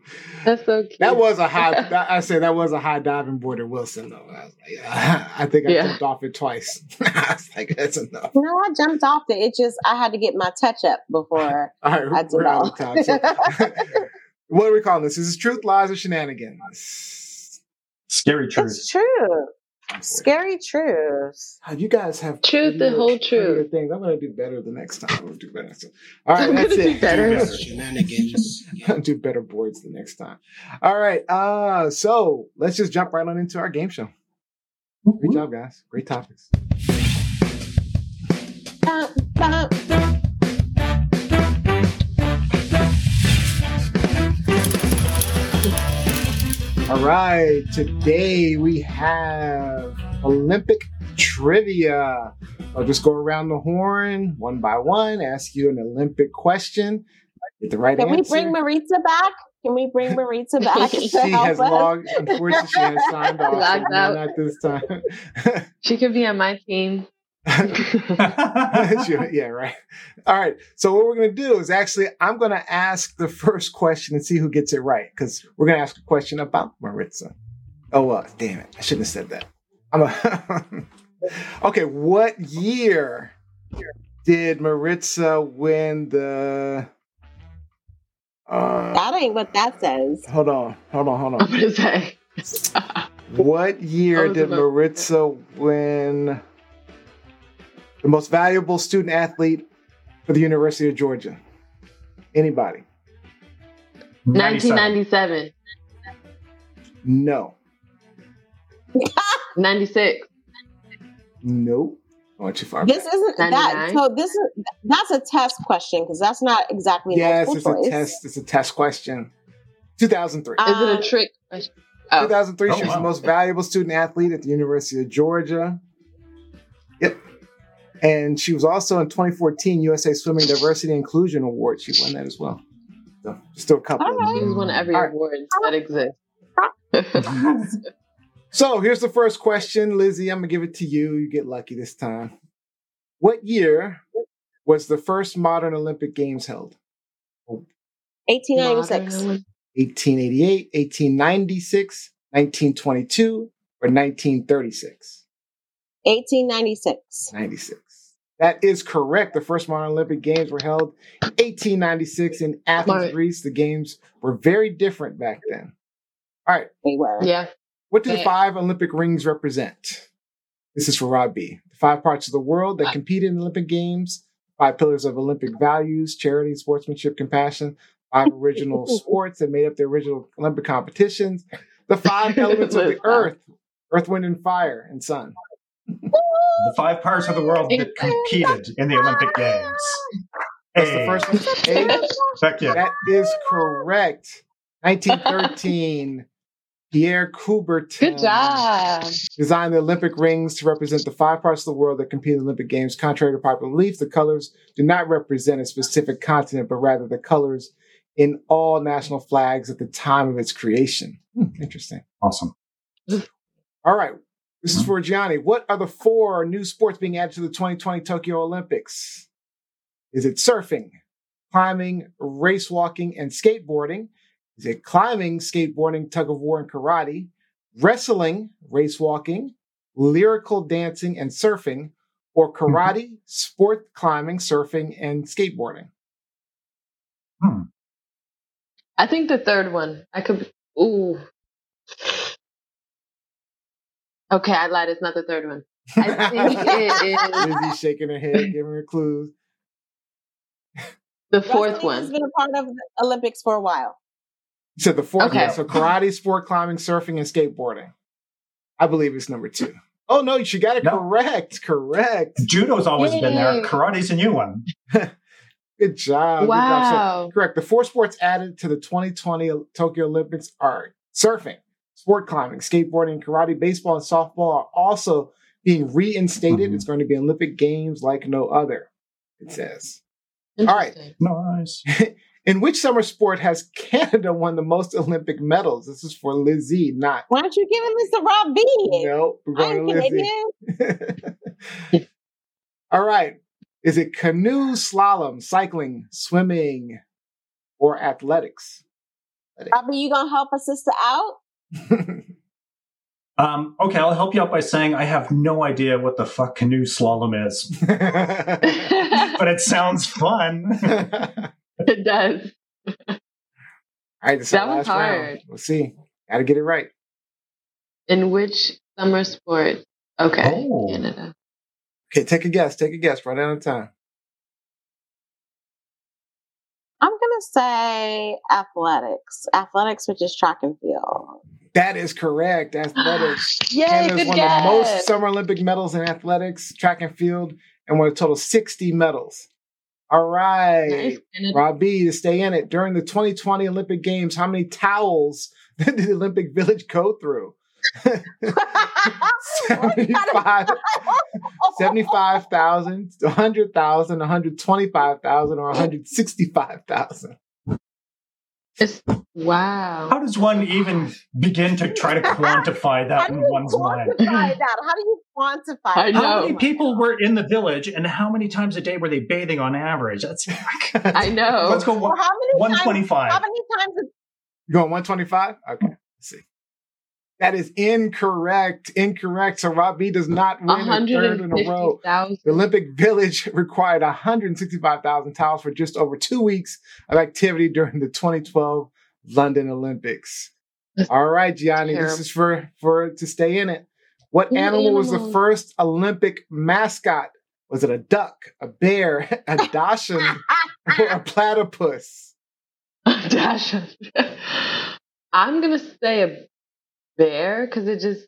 That's so cute. that was a high. That, I say that was a high diving board at Wilson, though. I, was like, I think I Yeah. jumped off it twice. I was like, that's enough. No, I jumped off it. It just I had to get my touch up before All right, I did we're out all. of time. So, what are we calling this? Is this truth, lies, or shenanigans? Scary truth. It's true. Scary truths. You guys have Truth, the whole truth. Things. I'm gonna do better the next time. I'm gonna do better. So, all right, I'm that's gonna do better. Shenanigans. I'll do better boards the next time. All right. Uh, so let's just jump right on into our game show. Great job, guys. Great topics. All right. Today we have Olympic trivia. I'll just go around the horn one by one, ask you an Olympic question. Get the right Can we bring Maritza back? Can we bring Maritza back? She has us? logged. Unfortunately, she has signed off. Logged no, out. Not this time. She could be on my team. She- yeah, right. All right. So what we're going to do is actually, I'm going to ask the first question and see who gets it right because we're going to ask a question about Maritza. Oh well, damn it! I shouldn't have said that. I'm a okay. What year did Maritza win the? Uh, That ain't what that says. hold on, hold on, hold I'm on. gonna say. What year did Maritza win the most valuable student athlete for the University of Georgia? Anybody? 1997, No. 96. Nope. I went too far. This back. isn't that. 99? So this is that's a test question because that's not exactly Yes, multiple it's a choice. test. It's a test question. 2003. Uh, Is it Um, a trick? question? Oh, 2003. Oh, she was wow. the most valuable student athlete at the University of Georgia. Yep. And she was also in 2014 USA Swimming Diversity Inclusion Award. She won that as well. So still a couple. of them. she's won every All right. award that exists. So here's the first question, Lizzie. I'm gonna give it to you. You get lucky this time. What year was the first modern Olympic Games held? 1896. Modern- 1888, 1896, 1922, or 1936? 1896. 96. That is correct. The first modern Olympic Games were held in 1896 in Athens, Greece. The games were very different back then. All right. They were. Yeah. What do the five Olympic rings represent? This is for Rob B. The five parts of the world that competed in the Olympic Games, five pillars of Olympic values, charity, sportsmanship, compassion, five original sports that made up the original Olympic competitions, the five elements of the earth, earth, wind, and fire, and sun. The five parts of the world that competed in the Olympic Games. That's the first one. Hey, Heck yeah. that is correct. 1913, Pierre Coubertin. Good job. designed the Olympic rings to represent the five parts of the world that compete in the Olympic Games. Contrary to popular belief, the colors do not represent a specific continent, but rather the colors in all national flags at the time of its creation. Hmm, interesting. Awesome. All right. This is for Gianni. What are the four new sports being added to the 2020 Tokyo Olympics? Is it surfing, climbing, race walking, and skateboarding? Is it climbing, skateboarding, tug of war, and karate? Wrestling, race walking, lyrical dancing, and surfing? Or karate, sport climbing, surfing, and skateboarding? Hmm. I think the third one. I could. Ooh. Okay, I lied. It's not the third one. I think it is Lizzie's shaking her head, giving her clues. the fourth Wrestling has one. been a part of the Olympics for a while. You said the fourth Okay. one. So karate, sport climbing, surfing, and skateboarding. I believe it's number two. Oh no, she got it No. correct. Correct. Judo's always been there. Karate's a new one. Good job. Good job. Wow. So, correct. The four sports added to the 2020 Tokyo Olympics are surfing, sport climbing, skateboarding, karate, baseball, and softball are also being reinstated. Mhm. It's going to be Olympic Games like no other, it says. All right. Interesting. Nice. In which summer sport has Canada won the most Olympic medals? This is for Lizzie, not. Why don't you giving this to Rob B? No, we're I'm going to Lizzie. All right. Is it canoe, slalom, cycling, swimming, or athletics? Robbie, you gonna help a sister out? Um, okay, I'll help you out by saying I have no idea what the fuck canoe slalom is, but it sounds fun. It does. All right, this is our That one's last round. hard. We'll see. Got to get it right. In which summer sport? Okay, Oh. Canada. Okay, take a guess. Take a guess. Right out of time. I'm gonna say athletics. Athletics, which is track and field. That is correct. Athletics. Yay, Canada's won guess. the most Summer Olympic medals in athletics, track and field, and won a total of 60 medals. All right. Nice, Canada. Rob B, to stay in it. During the 2020 Olympic Games, how many towels did the Olympic Village go through? 75 75,000, 100,000, 125,000, or 165,000. It's, wow. How does one even begin to try to quantify that in one's mind? quantify that? How do you quantify I that? know. How many people were in the village, and how many times a day were they bathing on average? That's I know. let's go Or one how many one times? How many times? You going 125? Okay. Let's see. That is incorrect. Incorrect. So Rob B does not win a third in a row. 150,000. The Olympic Village required 165,000 towels for just over two weeks of activity during the 2012 London Olympics. That's All right, Gianni, this is for for to stay in it. What What animal was the first Olympic mascot? Was it a duck, a bear, a dachshund, or a platypus? Dash. I'm gonna say a bear because it just.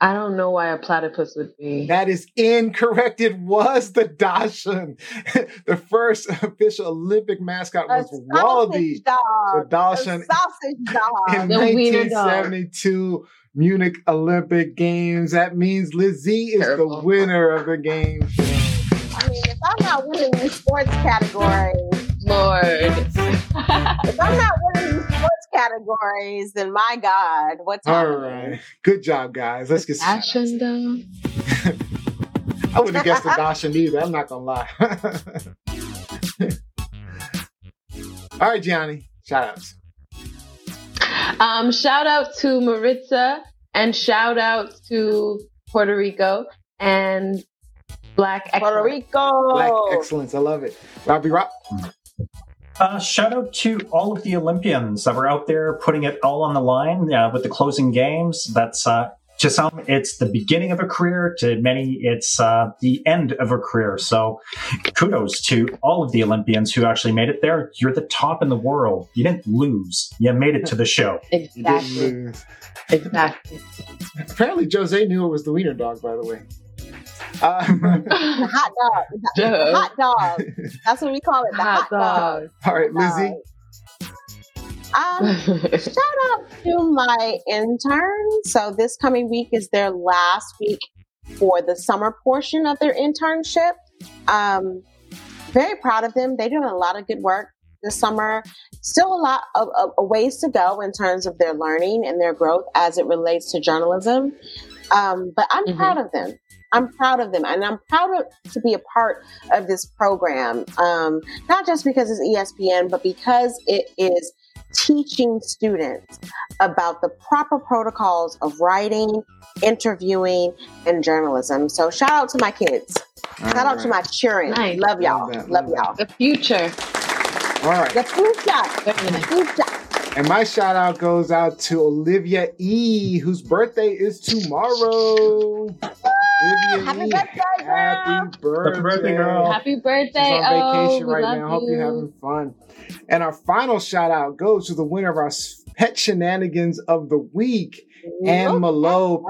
I don't know why a platypus would be. That is incorrect. It was the dachshund. the first official Olympic mascot A was Wallaby. sausage dog. The A dachshund sausage dog. in The wiener dog. 1972 Munich Olympic Games. That means Lizzie is the winner of the game. I mean, if I'm not winning these sports category, Lord. if I'm not winning these sports categories, then my God, what's All happening? right. Good job, guys. Let's get started. Fashion though. I wouldn't have guessed the dachshund either. I'm not going to lie. All right, Gianni. Shout outs. Um, shout out to Maritza and shout out to Puerto Rico and Black Puerto Excellence. Rico. Black excellence. I love it. Robbie Rock. Uh, shout out to all of the Olympians that were out there putting it all on the line uh, with the closing games. That's uh, to some, it's the beginning of a career. To many, it's uh, the end of a career. So, kudos to all of the Olympians who actually made it there. You're the top in the world. You didn't lose. You made it to the show. Exactly. Exactly. Apparently, Jose knew it was the wiener dog, by the way. The hot dog. The Duh. hot dog. That's what we call it. The hot, Hot dog. dog. all right, Lizzie. Um, shout out to my intern. So this coming week is their last week for the summer portion of their internship. Um, very proud of them. They're doing a lot of good work this summer. Still a lot of, of, of ways to go in terms of their learning and their growth as it relates to journalism. Um, but I'm Mhm. proud of them. I'm proud of them, and I'm proud of, to be a part of this program. Um, not just because it's ESPN, but because it is teaching students about the proper protocols of writing, interviewing, and journalism. So shout out to my kids. Shout out to my children. Nice. Love y'all. Love Love love y'all. the future. All right. The future. Wait a minute. The future. And my shout out goes out to Olivia E, whose birthday is tomorrow. Olivia Happy birthday, girl. Happy birthday, birthday, girl. Happy She's birthday. on oh, vacation we right love now. Hope you. you're having fun. And our final shout out goes to the winner of our pet shenanigans of the week. Anne Malo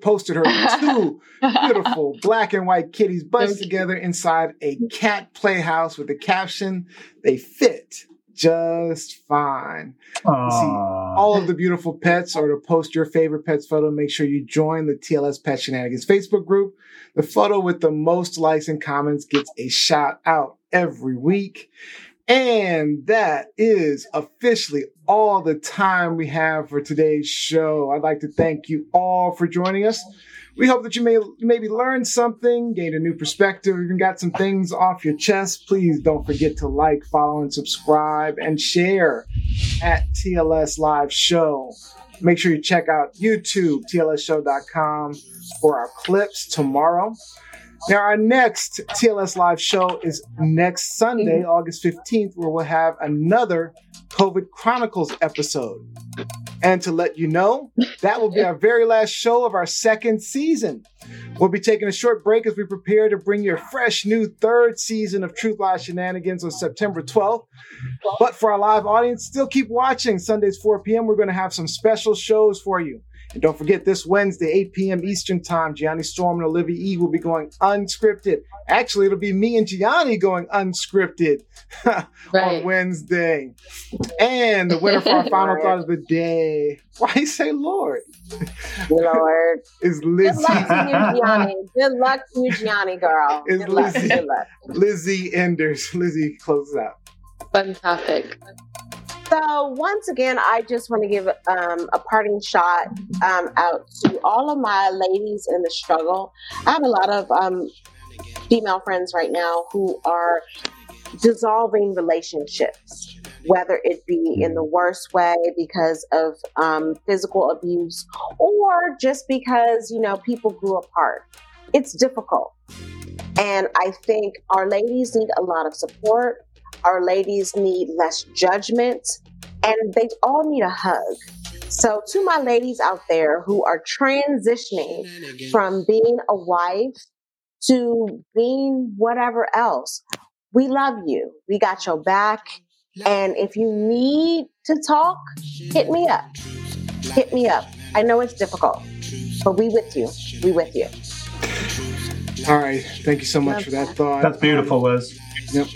posted her two beautiful black and white kitties bunched together inside a cat playhouse with the caption, They fit just fine. Aw. all of the beautiful pets or to post your favorite pet's photo, make sure you join the TLS Pet Shenanigans Facebook group. The photo with the most likes and comments gets a shout out every week. And that is officially all the time we have for today's show. I'd like to thank you all for joining us. We hope that you may maybe learn something, gained a new perspective, even got some things off your chest. Please don't forget to like, follow, and subscribe and share at TLS Live Show. Make sure you check out YouTube, TLSshow.com for our clips tomorrow. Now, our next TLS Live show is next Sunday, mm-hmm. August 15th, where we'll have another COVID Chronicles episode. And to let you know, that will be our very last show of our second season. We'll be taking a short break as we prepare to bring you a fresh new third season of Truth Lies Shenanigans on September 12th. But for our live audience, still keep watching. Sundays, 4 p.m., we're going to have some special shows for you. And don't forget, this Wednesday, 8 p.m. Eastern Time, Gianni Storm and Olivia E will be going unscripted. Actually, it'll be me and Gianni going unscripted on Wednesday. And the winner for our final thought of the day, why you say Lord, Lord. is Lizzie. Good luck to you, Gianni. Good luck to you, Gianni, girl. It's Good luck. Lizzie. Good luck. Lizzie Enders. Lizzie closes out. Fun topic. So once again, I just want to give um, a parting shot um, out to all of my ladies in the struggle. I have a lot of um, female friends right now who are dissolving relationships, whether it be in the worst way because of um, physical abuse or just because you know people grew apart. It's difficult, and I think our ladies need a lot of support. Our ladies need less judgment and they all need a hug. So, to my ladies out there who are transitioning from being a wife to being whatever else, we love you. We got your back. And if you need to talk, hit me up. Hit me up. I know it's difficult, but we with you. We with you. All right. Thank you so much for that thought. That's beautiful, Liz. Yep.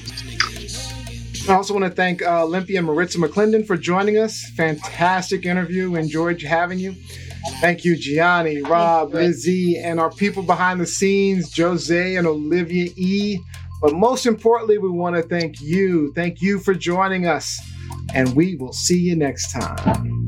I also want to thank uh, Olympia Maritza McClendon for joining us. Fantastic interview. Enjoyed having you. Thank you, Gianni, Rob, Lizzie, and our people behind the scenes, Jose and Olivia E. But most importantly, we want to thank you. Thank you for joining us. And we will see you next time.